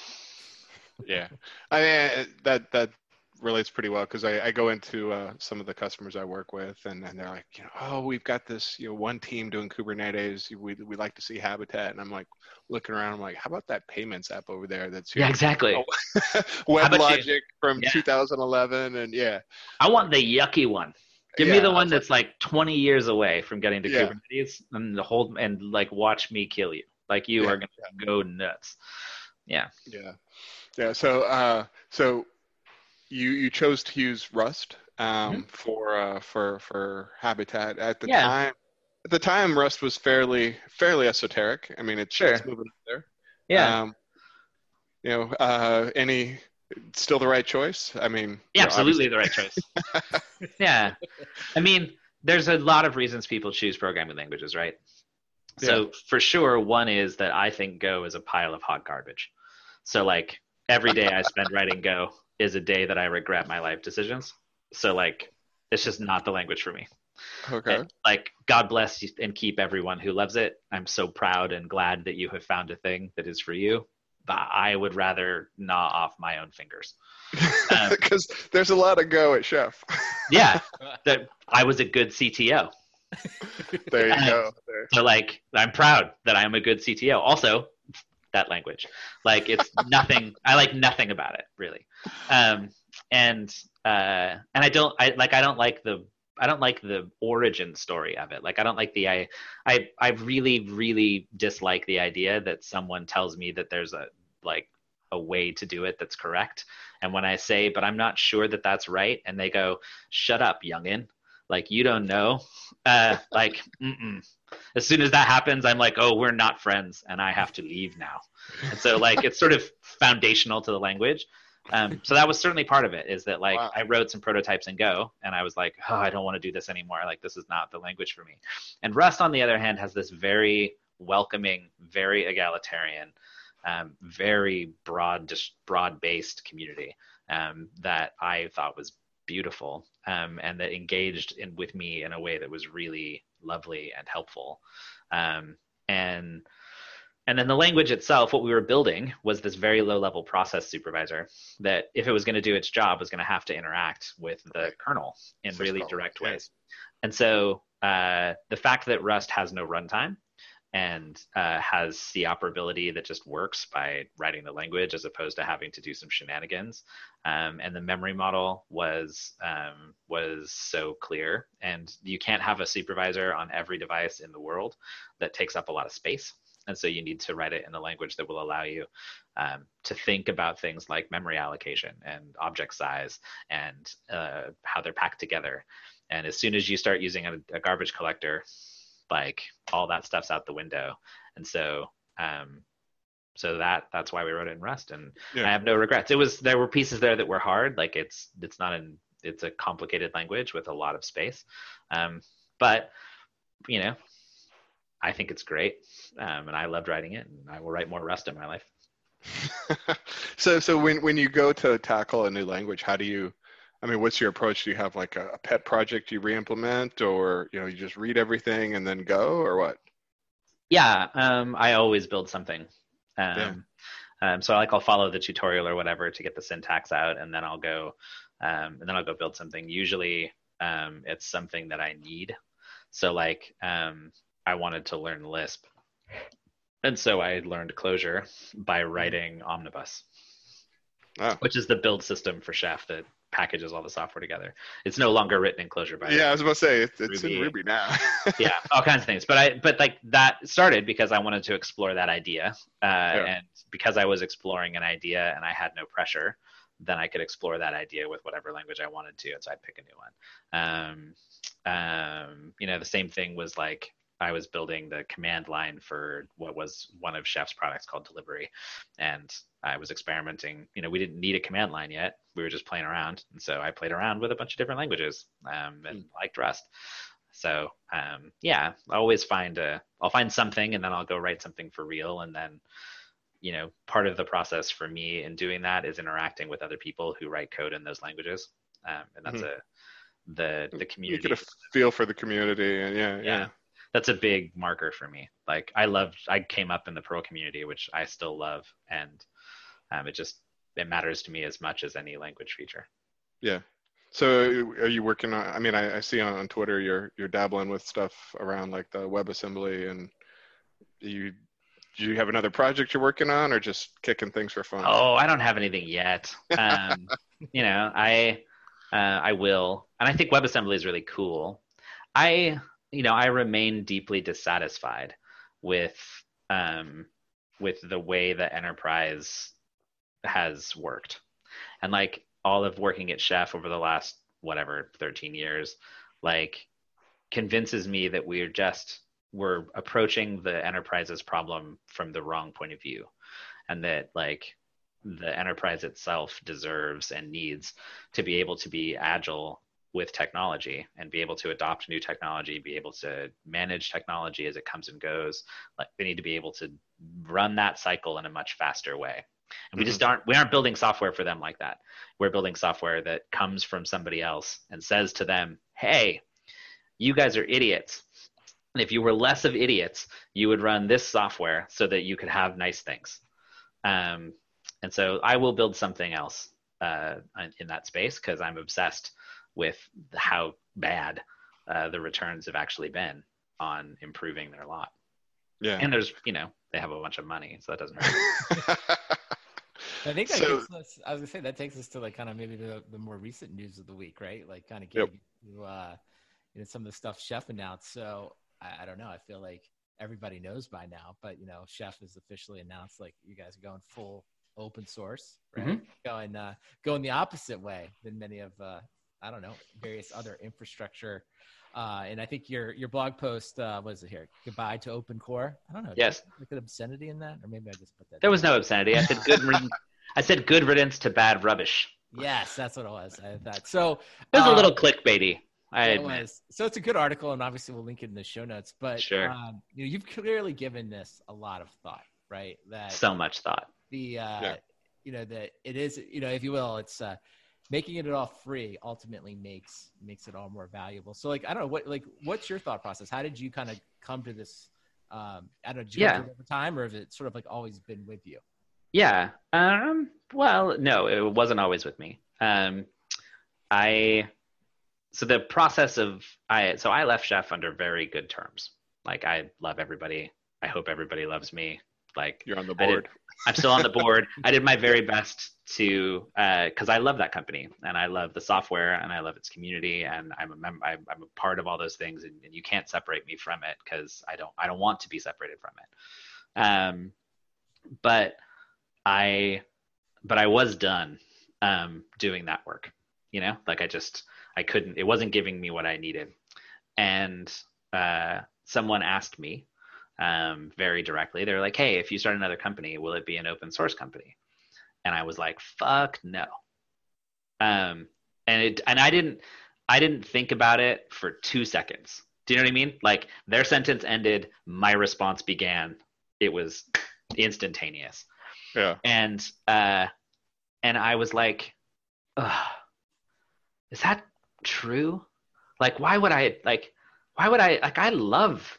Yeah, I mean that that relates pretty well because I, I, go into uh, some of the customers I work with, and, and they're like, you know, oh, we've got this, you know, one team doing Kubernetes. We we like to see Habitat, and I'm like looking around. I'm like, how about that payments app over there? That's yeah, exactly. WebLogic from yeah. 2011, and yeah. I want the yucky one. Give yeah, me the one that's like, like 20 years away from getting to yeah. Kubernetes, and the whole and like watch me kill you. Like you are gonna go nuts. Yeah. Yeah. Yeah. So uh, so you you chose to use Rust um, mm-hmm. for uh, for for Habitat at the yeah. time. At the time, Rust was fairly fairly esoteric. I mean, it's, sure. it's moving up there. Yeah. Um, you know, uh, any still the right choice? I mean, yeah, absolutely the right choice. yeah, I mean, there's a lot of reasons people choose programming languages, right? So yeah. for sure, one is that I think Go is a pile of hot garbage. So like every day I spend writing Go, is a day that I regret my life decisions. So like it's just not the language for me. Okay. Like God bless you and keep everyone who loves it. I'm so proud and glad that you have found a thing that is for you. But I would rather gnaw off my own fingers. Because um, there's a lot of go at Chef. yeah, that I was a good CTO. there you go. There. So like, I'm proud that I'm a good CTO. Also, that language. Like it's nothing. I like nothing about it really. Um, and uh, and I don't. I like. I don't like the. I don't like the origin story of it. Like I don't like the. I I I really really dislike the idea that someone tells me that there's a like a way to do it that's correct. And when I say, but I'm not sure that that's right, and they go, "Shut up, youngin." Like you don't know. Uh, like, mm-mm as soon as that happens, I'm like, oh, we're not friends, and I have to leave now. And so like it's sort of foundational to the language. Um, so that was certainly part of it. Is that like wow. I wrote some prototypes in Go, and I was like, oh, I don't want to do this anymore. Like this is not the language for me. And Rust, on the other hand, has this very welcoming, very egalitarian, um, very broad, just broad-based community um, that I thought was beautiful um, and that engaged in, with me in a way that was really lovely and helpful. Um, and and then the language itself, what we were building was this very low level process supervisor that, if it was going to do its job, was going to have to interact with the kernel in First really direct ways. And so uh, the fact that Rust has no runtime and uh, has the operability that just works by writing the language as opposed to having to do some shenanigans. Um, and the memory model was um, was so clear, and you can't have a supervisor on every device in the world that takes up a lot of space. And so you need to write it in a language that will allow you um, to think about things like memory allocation and object size and uh, how they're packed together. And as soon as you start using a, a garbage collector like all that stuff's out the window. And so um so that that's why we wrote it in rust. And yeah. i have no regrets. It was there were pieces there that were hard. Like it's it's not an it's a complicated language with a lot of space. Um but you know i think it's great um and i loved writing it and i will write more rust in my life so so when when you go to tackle a new language how do you I mean, what's your approach? Do you have like a, a pet project you re-implement, or you know, you just read everything and then go, or what? Yeah, um, I always build something. Um, yeah. um, so I like I'll follow the tutorial or whatever to get the syntax out, and then I'll go, um, and then I'll go build something. Usually, um, it's something that I need. So like, um, I wanted to learn Lisp, and so I learned Clojure by writing Omnibus, oh. which is the build system for Chef that packages all the software together. It's no longer written in Clojure. By yeah, I was about to say it's, it's Ruby. in Ruby now. yeah, all kinds of things. But I but like that started because I wanted to explore that idea, uh, yeah. and because I was exploring an idea and I had no pressure, then I could explore that idea with whatever language I wanted to, and so I'd pick a new one. Um, um, you know, the same thing was like I was building the command line for what was one of Chef's products called Delivery, and I was experimenting. You know, we didn't need a command line yet. We were just playing around, and so I played around with a bunch of different languages um, and mm. liked Rust. So um, yeah, I always find a. I'll find something, and then I'll go write something for real, and then you know, part of the process for me in doing that is interacting with other people who write code in those languages, um, and that's mm-hmm. a the the community. You get a feel for the community, and yeah, yeah, yeah that's a big marker for me. Like I loved, I came up in the Perl community, which I still love, and um, it just it matters to me as much as any language feature. Yeah. So are you working on? I mean, I, I see on, on Twitter you're you're dabbling with stuff around like the WebAssembly, and you do you have another project you're working on, or just kicking things for fun? Oh, I don't have anything yet. Um, you know, I uh, I will, and I think WebAssembly is really cool. I you know, I remain deeply dissatisfied with um, with the way that enterprise has worked, and like all of working at Chef over the last whatever 13 years, like convinces me that we're just we're approaching the enterprise's problem from the wrong point of view, and that like the enterprise itself deserves and needs to be able to be agile with technology and be able to adopt new technology, be able to manage technology as it comes and goes. Like they need to be able to run that cycle in a much faster way. And we mm-hmm. just aren't we aren't building software for them like that. We're building software that comes from somebody else and says to them, "Hey, you guys are idiots. And if you were less of idiots, you would run this software so that you could have nice things." Um, and so I will build something else uh, in that space because I'm obsessed with how bad uh, the returns have actually been on improving their lot. Yeah. And there's, you know, they have a bunch of money, so that doesn't hurt. I think that so, us, I was gonna say that takes us to like kind of maybe the, the more recent news of the week, right? Like kind of getting yep. to uh, you know some of the stuff Chef announced. So I, I, don't know. I feel like everybody knows by now, but you know, Chef has officially announced like you guys are going full open source, right? Mm-hmm. Going uh, going the opposite way than many of uh, I don't know, various other infrastructure. Uh, and I think your your blog post uh, was it here? Goodbye to open core. I don't know. Yes. Like an obscenity in that, or maybe I just put that. There down. was no obscenity. I said good. I said good riddance to bad rubbish. Yes, that's what it was. I thought so. It was um, a little clickbaity. I it was. So it's a good article, and obviously we'll link it in the show notes. But sure. um, you know, you've clearly given this a lot of thought, right? That so much thought. The uh, yeah. you know that it is you know if you will, it's uh, making it all free ultimately makes makes it all more valuable. So like I don't know what like what's your thought process? How did you kind of come to this? Um, I don't know. Did you yeah. over time, or has it sort of like always been with you? Yeah. Um. Well, no, it wasn't always with me. Um, I. So the process of I so I left Chef under very good terms. Like I love everybody. I hope everybody loves me. Like you're on the board. I'm still on the board. I did my very best to uh because uh, I love that company and I love the software and I love its community and I'm a member. I'm, I'm a part of all those things and, and you can't separate me from it because I don't. I don't want to be separated from it. Um, but I, but I was done um, doing that work. You know, like I just I couldn't. It wasn't giving me what I needed, and uh, someone asked me um, very directly. They're like, "Hey, if you start another company, will it be an open source company?" And I was like, "Fuck no." Um, and it and I didn't I didn't think about it for two seconds. Do you know what I mean? Like their sentence ended, my response began. It was instantaneous. Yeah. And uh, and I was like, Ugh. is that true? Like, why would I like? Why would I like? I love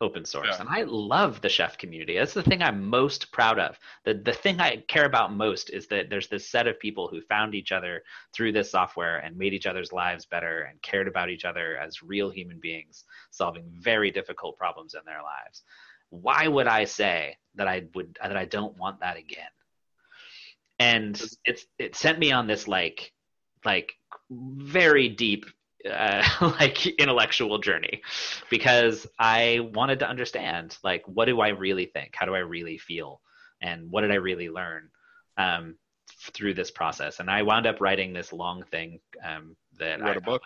open source yeah. and I love the chef community. That's the thing I'm most proud of. The the thing I care about most is that there's this set of people who found each other through this software and made each other's lives better and cared about each other as real human beings solving very difficult problems in their lives. Why would I say that I would that I don't want that again? And it's it sent me on this like like very deep uh, like intellectual journey because I wanted to understand like what do I really think? How do I really feel? And what did I really learn um, through this process? And I wound up writing this long thing um, that wrote I a book.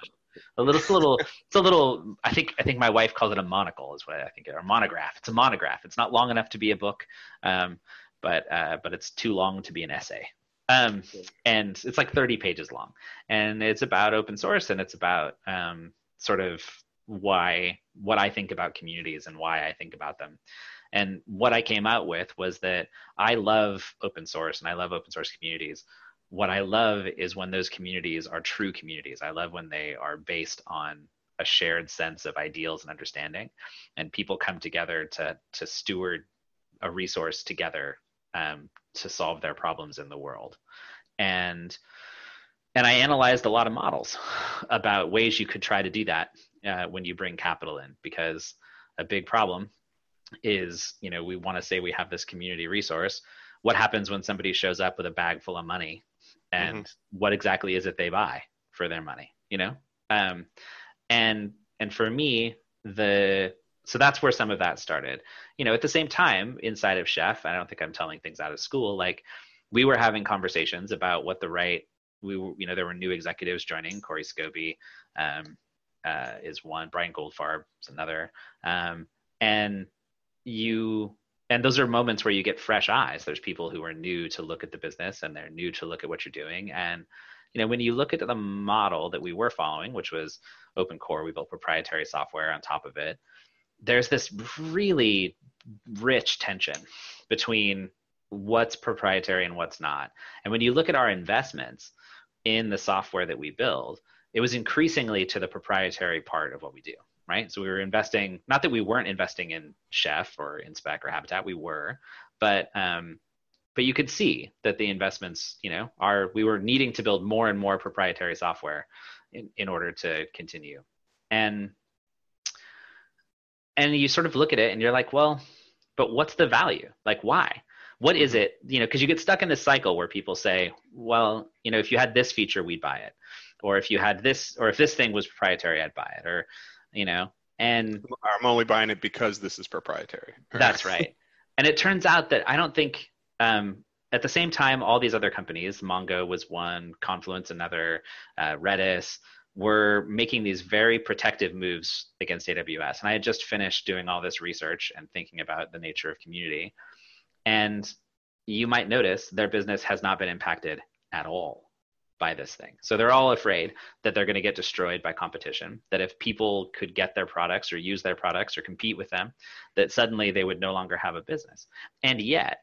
A little, it's a little, it's a little. I think, I think my wife calls it a monocle, is what I think, or monograph. It's a monograph. It's not long enough to be a book, um, but uh, but it's too long to be an essay. Um, and it's like 30 pages long, and it's about open source, and it's about um, sort of why what I think about communities and why I think about them. And what I came out with was that I love open source and I love open source communities. What I love is when those communities are true communities. I love when they are based on a shared sense of ideals and understanding, and people come together to to steward a resource together um, to solve their problems in the world. And and I analyzed a lot of models about ways you could try to do that uh, when you bring capital in, because a big problem is, you know, we want to say we have this community resource. What happens when somebody shows up with a bag full of money, and mm-hmm. what exactly is it they buy for their money? You know, um, and and for me, the so that's where some of that started. You know at the same time inside of chef i don't think i'm telling things out of school like we were having conversations about what the right we were you know there were new executives joining. Corey scobie um, uh, is one. Brian goldfarb is another. Um, and you and those are moments where you get fresh eyes. There's people who are new to look at the business and they're new to look at what you're doing. And you know when you look at the model that we were following which was open core we built proprietary software on top of it there's this really rich tension between what's proprietary and what's not. And when you look at our investments in the software that we build, it was increasingly to the proprietary part of what we do, right? So we were investing, not that we weren't investing in Chef or InSpec or Habitat, we were, but um, but you could see that the investments, you know, are we were needing to build more and more proprietary software in, in order to continue. And and you sort of look at it and you're like, well, but what's the value? Like, why? What is mm-hmm. it? You know, because you get stuck in this cycle where people say, well, you know, if you had this feature, we'd buy it, or if you had this, or if this thing was proprietary, I'd buy it, or, you know, and I'm only buying it because this is proprietary. that's right. And it turns out that I don't think um, at the same time, all these other companies, Mongo was one, Confluent another, uh, Redis, were making these very protective moves against AWS. And I had just finished doing all this research and thinking about the nature of community. And you might notice their business has not been impacted at all by this thing. So they're all afraid that they're going to get destroyed by competition, that if people could get their products or use their products or compete with them, that suddenly they would no longer have a business. And yet,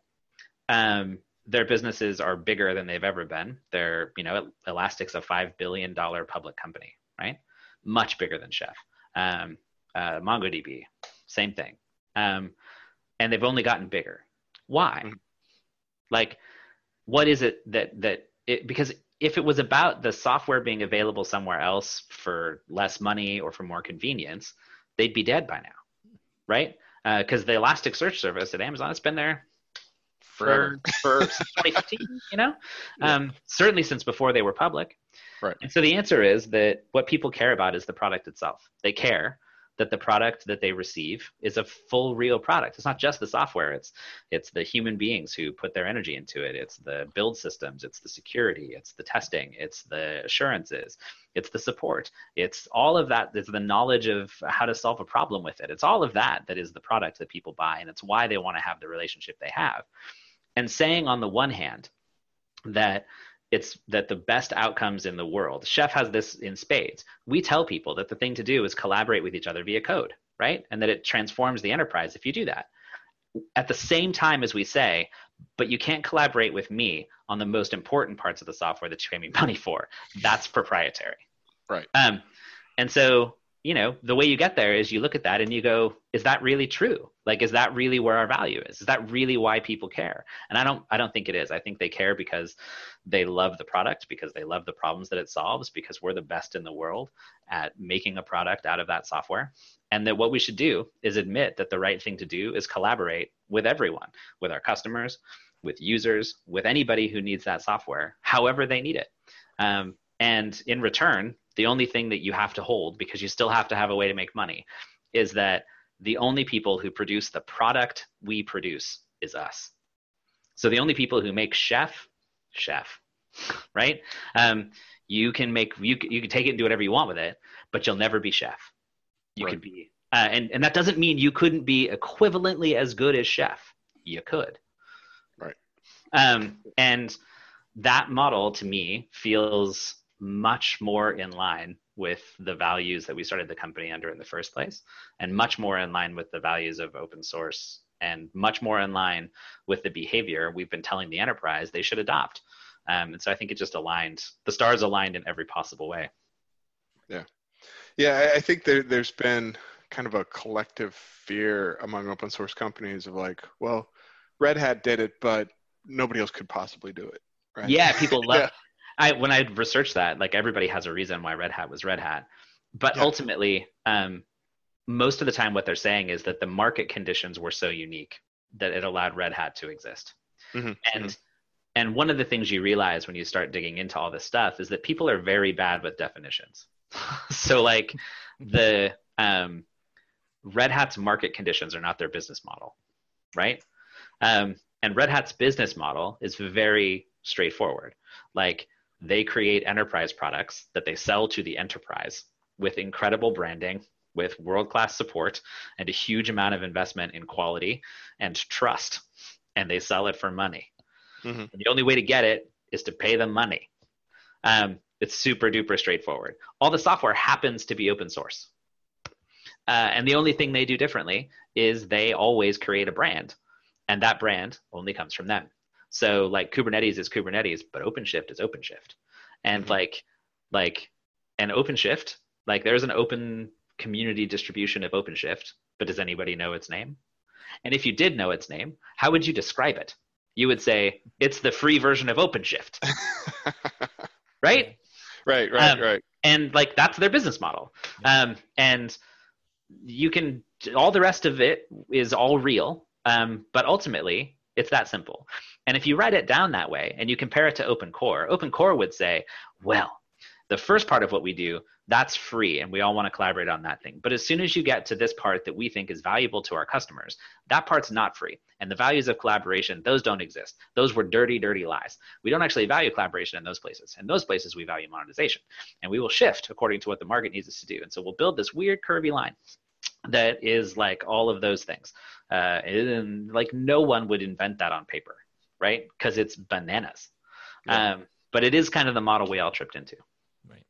um, their businesses are bigger than they've ever been. They're, you know, Elastic's a five billion dollar public company, right? Much bigger than Chef. Um, uh, MongoDB, same thing. Um, and they've only gotten bigger. Why? Mm-hmm. Like, what is it that that it, because if it was about the software being available somewhere else for less money or for more convenience, they'd be dead by now, right? Because uh, the Elasticsearch service at Amazon has been there for for 2015 you know? Yeah. um, certainly since before they were public. Right. And so the answer is that what people care about is the product itself. They care that the product that they receive is a full real product. It's not just the software. It's it's the human beings who put their energy into it. It's the build systems. It's the security. It's the testing. It's the assurances. It's the support. It's all of that. It's the knowledge of how to solve a problem with it. It's all of that that is the product that people buy and it's why they want to have the relationship they have and saying on the one hand that it's that the best outcomes in the world chef has this in spades. We tell people that the thing to do is collaborate with each other via code right? And that it transforms the enterprise if you do that. At the same time as we say but you can't collaborate with me on the most important parts of the software that you pay me money for. That's proprietary. Right. Um, and so you know the way you get there is you look at that and you go is that really true? Like is that really where our value is? Is that really why people care? And i don't i don't think it is. I think they care because they love the product because they love the problems that it solves because we're the best in the world at making a product out of that software. And that what we should do is admit that the right thing to do is collaborate with everyone with our customers with users with anybody who needs that software however they need it. Um, and in return the only thing that you have to hold because you still have to have a way to make money is that the only people who produce the product we produce is us. So the only people who make chef chef right? Um, you can make you, you can take it and do whatever you want with it but you'll never be chef. You right. could be uh, and, and that doesn't mean you couldn't be equivalently as good as chef. You could. Right. Um, and that model to me feels much more in line with the values that we started the company under in the first place, and much more in line with the values of open source, and much more in line with the behavior we've been telling the enterprise they should adopt. Um, and so I think it just aligned, the stars aligned in every possible way. Yeah. Yeah, I think there, there's been kind of a collective fear among open source companies of like, well, Red Hat did it, but nobody else could possibly do it. Right? Yeah, people love. I when I researched that, like everybody has a reason why Red Hat was Red Hat, but yeah. ultimately, um, most of the time, what they're saying is that the market conditions were so unique that it allowed Red Hat to exist. Mm-hmm. And mm-hmm. and one of the things you realize when you start digging into all this stuff is that people are very bad with definitions. so like the um, Red Hat's market conditions are not their business model, right? Um, and Red Hat's business model is very straightforward. Like they create enterprise products that they sell to the enterprise with incredible branding, with world class support, and a huge amount of investment in quality and trust. And they sell it for money. Mm-hmm. the only way to get it is to pay them money. Um, it's super duper straightforward. All the software happens to be open source. Uh, and the only thing they do differently is they always create a brand, and that brand only comes from them. So like Kubernetes is Kubernetes, but OpenShift is OpenShift. And mm-hmm. like like an OpenShift, like there's an open community distribution of OpenShift, but does anybody know its name? And if you did know its name, how would you describe it? You would say it's the free version of OpenShift. right? Right, right, um, right. And like that's their business model. Um, and you can all the rest of it is all real. Um, but ultimately, it's that simple. And if you write it down that way and you compare it to Open Core, Open Core would say, well, the first part of what we do, that's free and we all want to collaborate on that thing. But as soon as you get to this part that we think is valuable to our customers, that part's not free. And the values of collaboration, those don't exist. Those were dirty, dirty lies. We don't actually value collaboration in those places. In those places, we value monetization. And we will shift according to what the market needs us to do. And so we'll build this weird curvy line that is like all of those things. Uh, and like no one would invent that on paper right? Because it's bananas. Yeah. Um, but it is kind of the model we all tripped into. Right.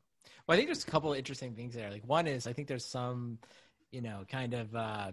Well, I think there's a couple of interesting things there. Like one is I think there's some, you know, kind of uh,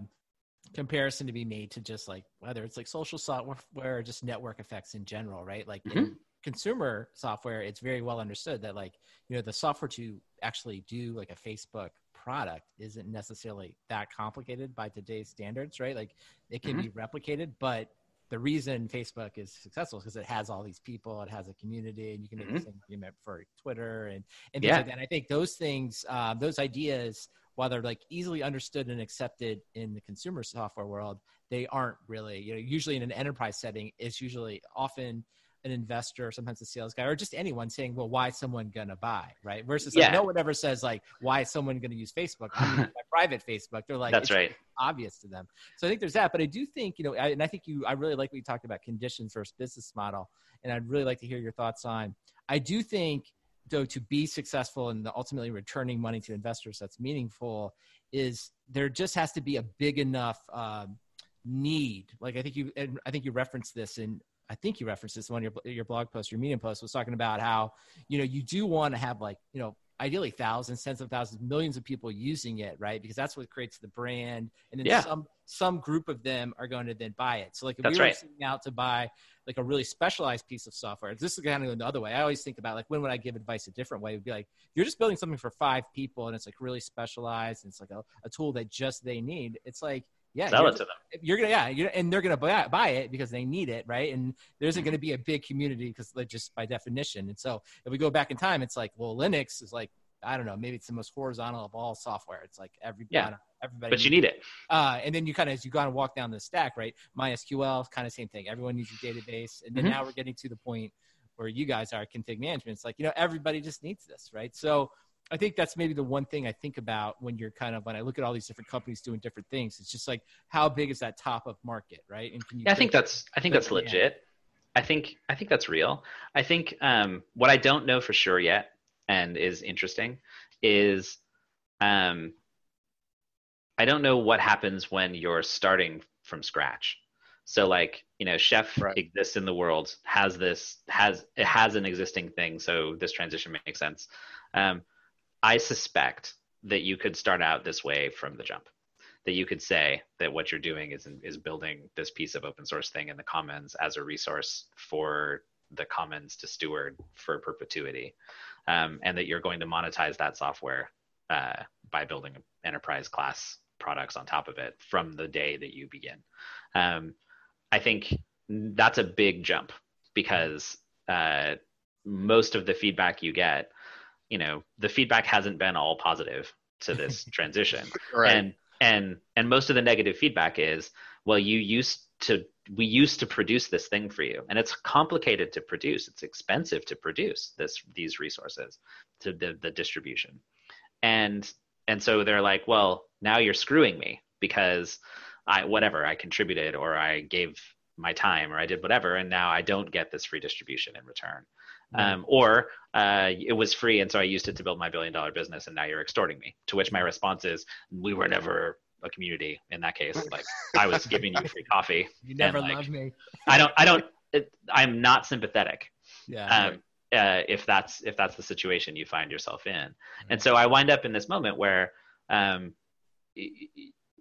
comparison to be made to just like whether it's like social software or just network effects in general, right? Like mm-hmm. in consumer software, it's very well understood that like you know the software to actually do like a Facebook product isn't necessarily that complicated by today's standards, right? Like it can mm-hmm. be replicated, but the reason Facebook is successful is because it has all these people, it has a community, and you can make mm-hmm. the same argument for Twitter and, and things yeah. like that. And I think those things, um, those ideas, while they're like easily understood and accepted in the consumer software world, they aren't really, you know, usually in an enterprise setting, it's usually often an investor, sometimes a sales guy, or just anyone saying, "Well, why is someone gonna buy?" Right? Versus, like, no one ever says like, "Why is someone gonna use Facebook?" I my private Facebook. They're like, "That's right." Obvious to them. So I think there's that. But I do think you know, I, and I think you, I really like what you talked about conditions versus business model, and I'd really like to hear your thoughts on. I do think though to be successful and ultimately returning money to investors that's meaningful is there just has to be a big enough um, need like i think you and i think you referenced this in I think you referenced this one your your blog post, your Medium post was talking about how you know you do want to have like you know ideally thousands, tens of thousands, millions of people using it, right? Because that's what creates the brand, and then Yeah. some some group of them are going to then buy it. So like if That's we were right. setting out to buy like a really specialized piece of software, this is kind of the other way. I always think about like when would I give advice a different way? It would be like you're just building something for five people, and it's like really specialized, and it's like a, a tool that just they need. It's like yeah, Sell you're it to them. you're gonna yeah you're, and they're gonna buy, buy it because they need it right and there isn't gonna be a big community because just by definition and so if we go back in time it's like well linux is like i don't know maybe it's the most horizontal of all software it's like every Yeah. I don't know, everybody But you need it. uh, and then you kind of as you kind of walk down the stack right mysql kind of same thing everyone needs a database and then Mhm. now we're getting to the point where you guys are config management it's like you know everybody just needs this right so I think that's maybe the one thing I think about when you're kind of when I look at all these different companies doing different things. It's just like how big is that top of market, right? And can you Yeah, I think that's I think But, that's yeah. legit. I think I think that's real. I think um, what I don't know for sure yet and is interesting is um, I don't know what happens when you're starting from scratch. So like you know, Chef Right. exists in the world, has this has it has an existing thing, so this transition makes sense. Um, I suspect that you could start out this way from the jump that you could say that what you're doing is is building this piece of open source thing in the commons as a resource for the commons to steward for perpetuity. Um, and that you're going to monetize that software uh, by building enterprise class products on top of it from the day that you begin. Um, i think that's a big jump because uh, most of the feedback you get you know the feedback hasn't been all positive to this transition. Right. and and and most of the negative feedback is well you used to we used to produce this thing for you. And it's complicated to produce. It's expensive to produce this these resources to the, the distribution. And and so they're like well now you're screwing me because i whatever i contributed or i gave my time or i did whatever and now i don't get this free distribution in return um, or uh, it was free and so i used it to build my billion dollar business and now you're extorting me. To which my response is we were never a community in that case. Like i was giving you free coffee you never and, like, loved me. i don't i don't it, i'm not sympathetic Yeah. um, uh, if that's if that's the situation you find yourself in. And so i wind up in this moment where um,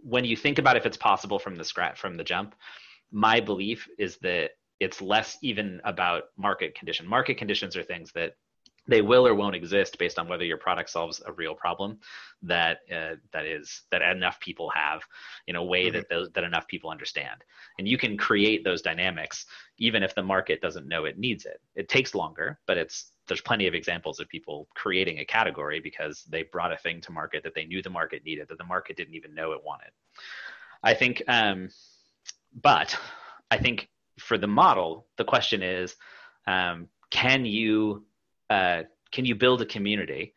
when you think about if it's possible from the scratch from the jump my belief is that it's less even about market condition. Market conditions are things that they will or won't exist based on whether your product solves a real problem that uh, that is that enough people have in a way that those that enough people understand. And you can create those dynamics even if the market doesn't know it needs it. It takes longer but it's there's plenty of examples of people creating a category because they brought a thing to market that they knew the market needed that the market didn't even know it wanted. I think um, but i think for the model the question is um, can you uh, can you build a community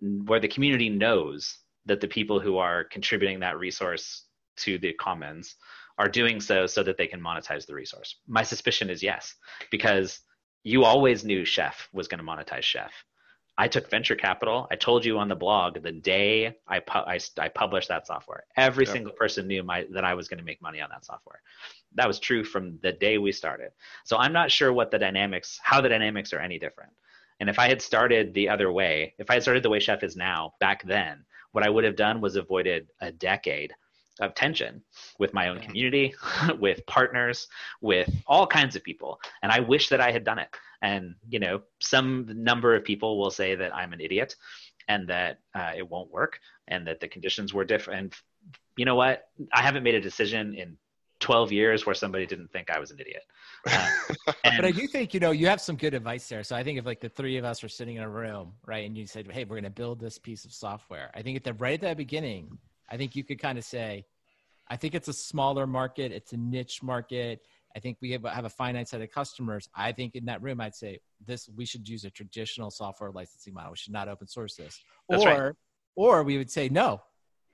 where the community knows that the people who are contributing that resource to the commons are doing so so that they can monetize the resource? My suspicion is yes because you always knew chef was going to monetize chef i took venture capital. I told you on the blog the day i, pu- I, I published that software. Every Yep. single person knew my, that i was going to make money on that software. That was true from the day we started. So i'm not sure what the dynamics how the dynamics are any different. And if i had started the other way if i had started the way chef is now back then what i would have done was avoided a decade of tension with my own Yeah. community with partners with all kinds of people. And i wish that i had done it. And you know some number of people will say that i'm an idiot and that uh, it won't work and that the conditions were different. And you know what? I haven't made a decision in 12 years where somebody didn't think i was an idiot. Uh, and, but I do think you know you have some good advice there. So I think if like the three of us were sitting in a room, right, and you said, "Hey, we're going to build this piece of software," I think at the right at the beginning, I think you could kind of say, "I think it's a smaller market, it's a niche market. I think we have, have a finite set of customers. I think in that room, I'd say this: we should use a traditional software licensing model. We should not open source this, That's or right. or we would say no."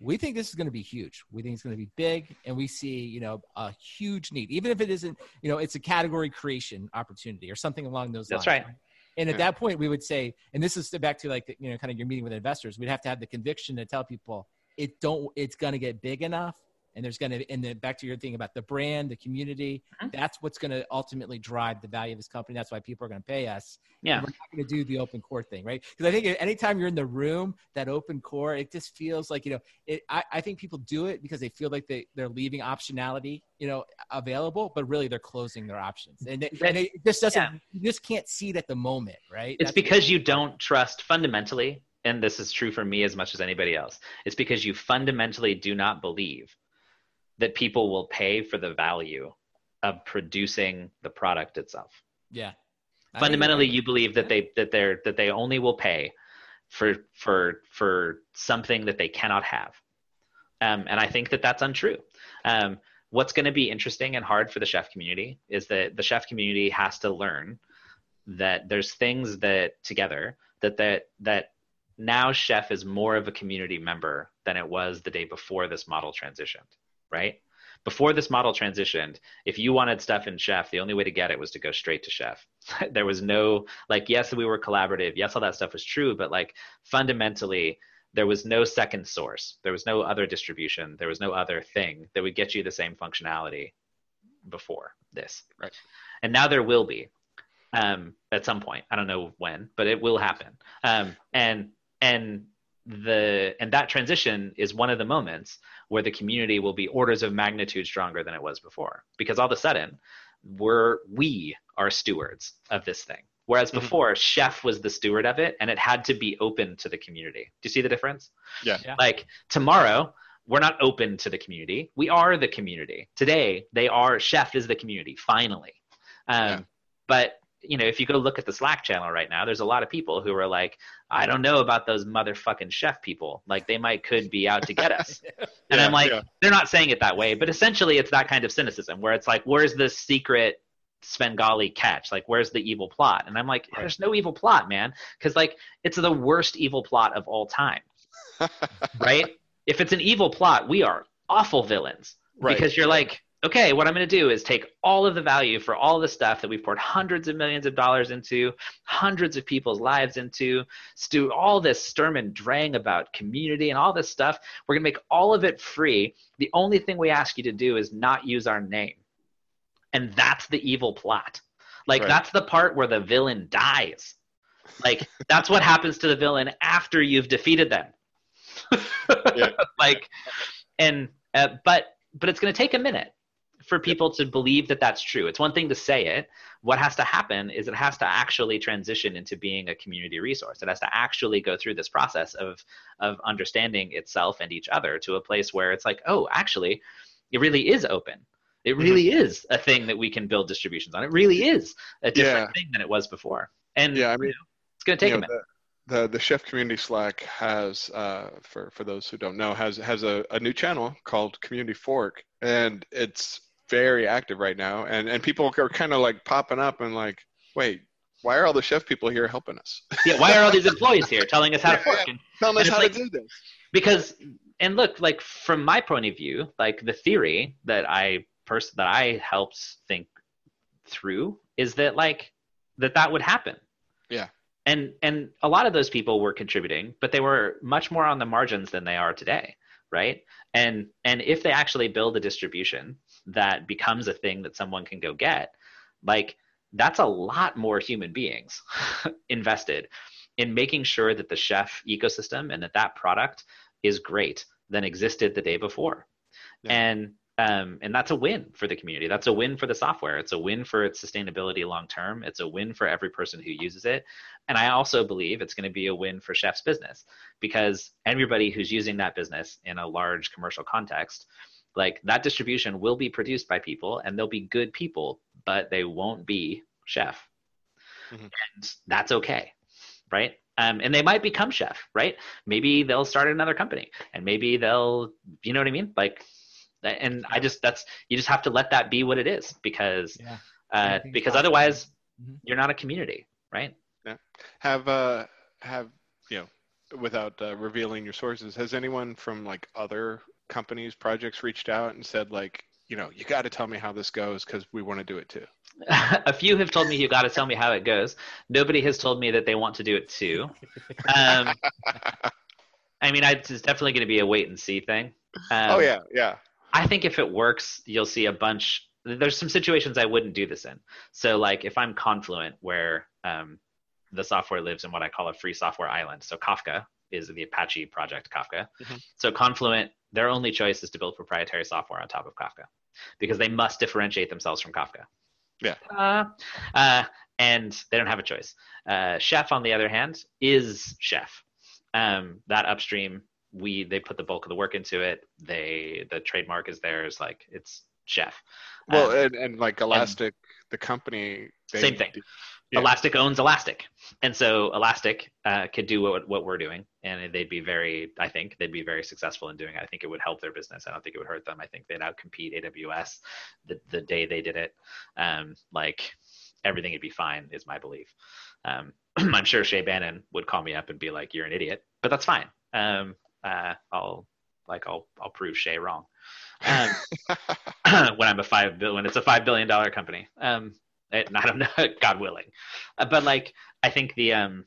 We think this is going to be huge. We think it's going to be big, and we see, you know, a huge need, even if it isn't you know, it's a category creation opportunity or something along those That's lines. right. And at Yeah. that point, we would say, and this is back to like, you know, kind of your meeting with investors. We'd have to have the conviction to tell people it don't, it's going to get big enough and there's going to and then back to your thing about the brand the community mm-hmm. that's what's going to ultimately drive the value of this company. That's why people are going to pay us. Yeah. we're not going to do the open core thing right? Because i think anytime you're in the room that open core it just feels like you know it i, I think people do it because they feel like they, they're leaving optionality you know available but really they're closing their options. And, it, and it just doesn't yeah. you just can't see it at the moment right? It's that's because you don't trust fundamentally and this is true for me as much as anybody else it's because you fundamentally do not believe that people will pay for the value of producing the product itself. Yeah. Fundamentally, you believe that they that they're that they only will pay for for for something that they cannot have, um, and I think that that's untrue. Um, what's going to be interesting and hard for the chef community is that the chef community has to learn that there's things that together that that that now chef is more of a community member than it was the day before this model transitioned right? Before this model transitioned, if you wanted stuff in Chef, the only way to get it was to go straight to Chef. there was no, like, yes, we were collaborative. Yes, all that stuff was true, but like fundamentally, there was no second source. There was no other distribution. There was no other thing that would get you the same functionality before this. Right. And now there will be um, at some point. I don't know when, but it will happen. Um, and and the and that transition is one of the moments where the community will be orders of magnitude stronger than it was before because all of a sudden we're we are stewards of this thing whereas mm-hmm. before mm-hmm. chef was the steward of it and it had to be open to the community do you see the difference yeah, yeah. like tomorrow we're not open to the community we are the community today they are chef is the community finally um, yeah. but you know, if you go look at the Slack channel right now, there's a lot of people who are like, I don't know about those motherfucking chef people. Like they might could be out to get us. yeah, and I'm like, yeah. they're not saying it that way, but essentially it's that kind of cynicism where it's like, where's the secret Svengali catch? Like, where's the evil plot? And I'm like, there's no evil plot, man. Cause like it's the worst evil plot of all time. right? If it's an evil plot, we are awful villains. Right. Because you're like, okay, what I'm going to do is take all of the value for all the stuff that we've poured hundreds of millions of dollars into, hundreds of people's lives into, do all this Sturm and Drang about community and all this stuff. We're going to make all of it free. The only thing we ask you to do is not use our name. And that's the evil plot. Like, right. that's the part where the villain dies. Like, that's what happens to the villain after you've defeated them. yeah. Like, and, uh, but, but it's going to take a minute for people to believe that that's true. It's one thing to say it. What has to happen is it has to actually transition into being a community resource. It has to actually go through this process of of understanding itself and each other to a place where it's like, oh, actually, it really is open. It mm-hmm. really is a thing that we can build distributions on. It really is a different yeah. thing than it was before. And yeah, I mean, you know, it's going to take a minute. The, the, the chef community slack has uh, for for those who don't know has has a, a new channel called community fork and it's very active right now, and and people are kind of like popping up and like, wait, why are all the chef people here helping us? yeah, why are all these employees here telling us how to work? And, telling us how like, to do this. Because and look, like from my point of view, like the theory that I person that I helped think through is that like that that would happen. Yeah. And and a lot of those people were contributing, but they were much more on the margins than they are today, right? And and if they actually build a distribution that becomes a thing that someone can go get, like that's a lot more human beings invested in making sure that the chef ecosystem and that that product is great than existed the day before. Yeah. And um, and that's a win for the community. That's a win for the software. It's a win for its sustainability long term. It's a win for every person who uses it. And I also believe it's going to be a win for Chef's business because everybody who's using that business in a large commercial context like that distribution will be produced by people and they'll be good people but they won't be chef. Mm-hmm. and that's okay right? Um, and they might become chef right? Maybe they'll start another company and maybe they'll you know what i mean? Like and i just that's you just have to let that be what it is because yeah. uh, because otherwise mm-hmm. you're not a community right? Yeah. Have uh have you know without uh, revealing your sources has anyone from like other companies, projects reached out and said like, you know, you got to tell me how this goes because we want to do it too? a few have told me you got to tell me how it goes. Nobody has told me that they want to do it too. Um, I mean, I, it's definitely going to be a wait and see thing. Um, oh yeah, yeah. I think if it works, you'll see a bunch. There's some situations I wouldn't do this in. So, like if I'm Confluent, where um, the software lives in what I call a free software island. So Kafka is the Apache project Kafka. Mm-hmm. So Confluent, their only choice is to build proprietary software on top of Kafka because they must differentiate themselves from Kafka. Yeah. Uh, uh, and they don't have a choice. Uh, Chef, on the other hand, is Chef. Um, that upstream, we they put the bulk of the work into it. They the trademark is theirs. Like it's Chef. Well, um, and, and like Elastic, and, the company, they, same thing. Yeah. Elastic owns Elastic, and so Elastic uh, could do what what we're doing, and they'd be very. I think they'd be very successful in doing it. I think it would help their business. I don't think it would hurt them. I think they'd outcompete AWS the the day they did it. Um, like everything would be fine, is my belief. Um, I'm sure Shay Banon would call me up and be like, "You're an idiot," but that's fine. Um, uh, I'll like I'll I'll prove Shay wrong. Um, when I'm a five bill when it's a five billion dollar company. Um, it, I don't know, God willing. Uh, but like, I think the, um,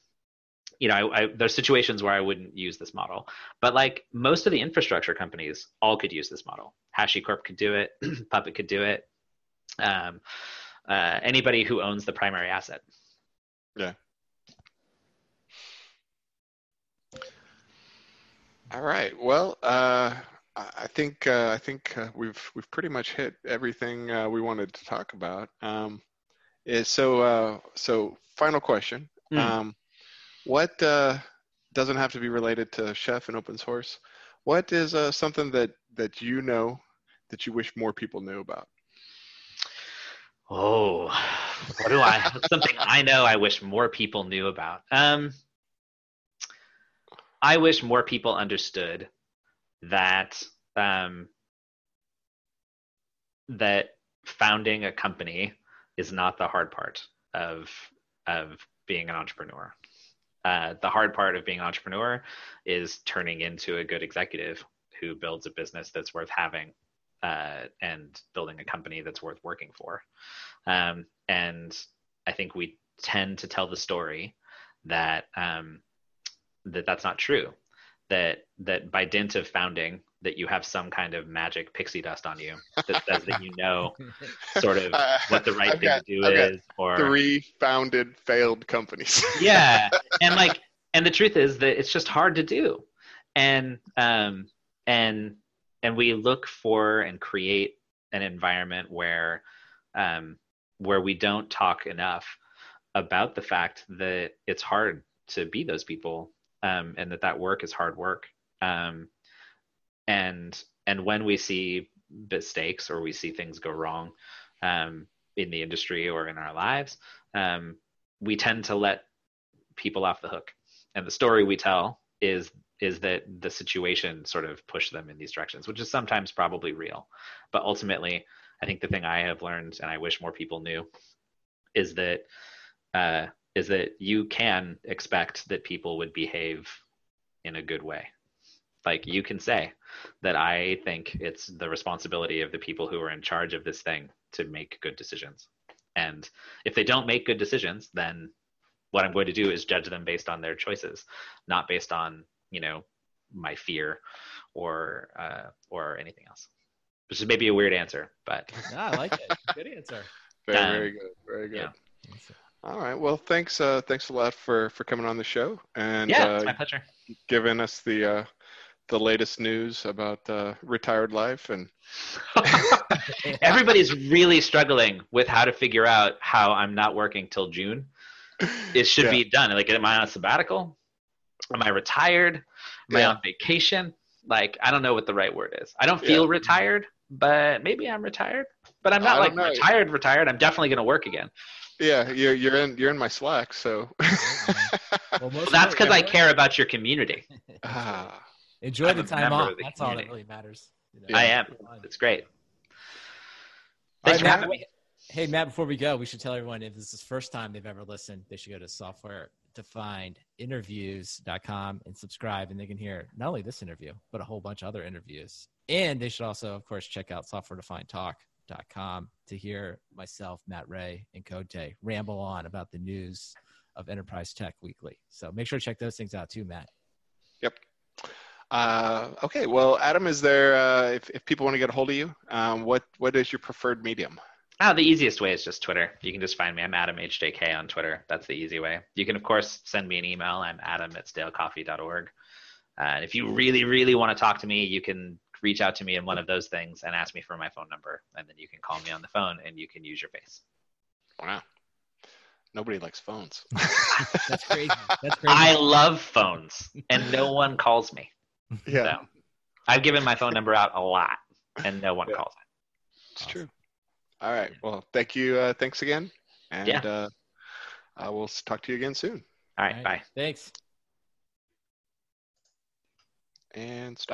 you know, I, I, there's situations where I wouldn't use this model, but like most of the infrastructure companies all could use this model. HashiCorp could do it, Puppet could do it. Um, uh, anybody who owns the primary asset. Yeah. All right. Well, uh, I think uh, I think uh, we've we've pretty much hit everything uh, we wanted to talk about. Um, is so uh, so final question. Mm. Um, what uh, doesn't have to be related to Chef and open source? What is uh, something that that you know that you wish more people knew about? Oh, what do I? something I know I wish more people knew about. Um, I wish more people understood that um, that founding a company is not the hard part of of being an entrepreneur. Uh, the hard part of being an entrepreneur is turning into a good executive who builds a business that's worth having uh, and building a company that's worth working for. Um, and I think we tend to tell the story that um, that that's not true. That that by dint of founding that you have some kind of magic pixie dust on you that says that you know sort of uh, what the right I've thing got, to do I've is or three founded failed companies. Yeah and like and the truth is that it's just hard to do. And um and and we look for and create an environment where um where we don't talk enough about the fact that it's hard to be those people um and that that work is hard work. Um and and when we see mistakes or we see things go wrong um, in the industry or in our lives, um, we tend to let people off the hook. And the story we tell is is that the situation sort of pushed them in these directions, which is sometimes probably real. But ultimately, I think the thing I have learned, and I wish more people knew, is that uh, is that you can expect that people would behave in a good way like you can say that i think it's the responsibility of the people who are in charge of this thing to make good decisions. And if they don't make good decisions then what i'm going to do is judge them based on their choices not based on you know my fear or uh, or anything else which is maybe a weird answer but yeah, i like it. Good answer. Very um, very good very good. yeah. all right. Well thanks uh thanks a lot for for coming on the show and yeah uh, it's my pleasure. giving us the uh the latest news about uh, retired life and everybody's really struggling with how to figure out how I'm not working till June. It should yeah. be done. Like, am I on a sabbatical? Am I retired? Am yeah. I on vacation? Like, I don't know what the right word is. I don't feel yeah. retired, but maybe I'm retired. But I'm not like know. retired, retired. I'm definitely going to work again. Yeah, you're you're in you're in my Slack, so. well, well, that's because I care about your community. Ah. Enjoy I'm the time off. The That's community. all that really matters. You know? I am. It's great. Thanks right, Matt, we, hey Matt, before we go, we should tell everyone if this is the first time they've ever listened, they should go to softwaredefinedinterviews.com and subscribe, and they can hear not only this interview but a whole bunch of other interviews. And they should also, of course, check out softwaredefinedtalk.com to hear myself, Matt Ray, and Cote ramble on about the news of Enterprise Tech Weekly. So make sure to check those things out too, Matt. Yep. Uh, okay, well, Adam, is there uh, if if people want to get a hold of you, um, what what is your preferred medium? Oh, the easiest way is just Twitter. You can just find me. I'm Adam HJK on Twitter. That's the easy way. You can, of course, send me an email. I'm adam at stalecoffee.org. Uh, and if you really, really want to talk to me, you can reach out to me in one of those things and ask me for my phone number. And then you can call me on the phone and you can use your face. Wow. Nobody likes phones. That's crazy. That's crazy. I love phones and no one calls me. Yeah. So I've given my phone number out a lot and no one Yeah. calls it. It's true. All right. Well, thank you. Uh, thanks again. And Yeah. uh, uh, we'll talk to you again soon. All right, All right. bye. Thanks. And stop.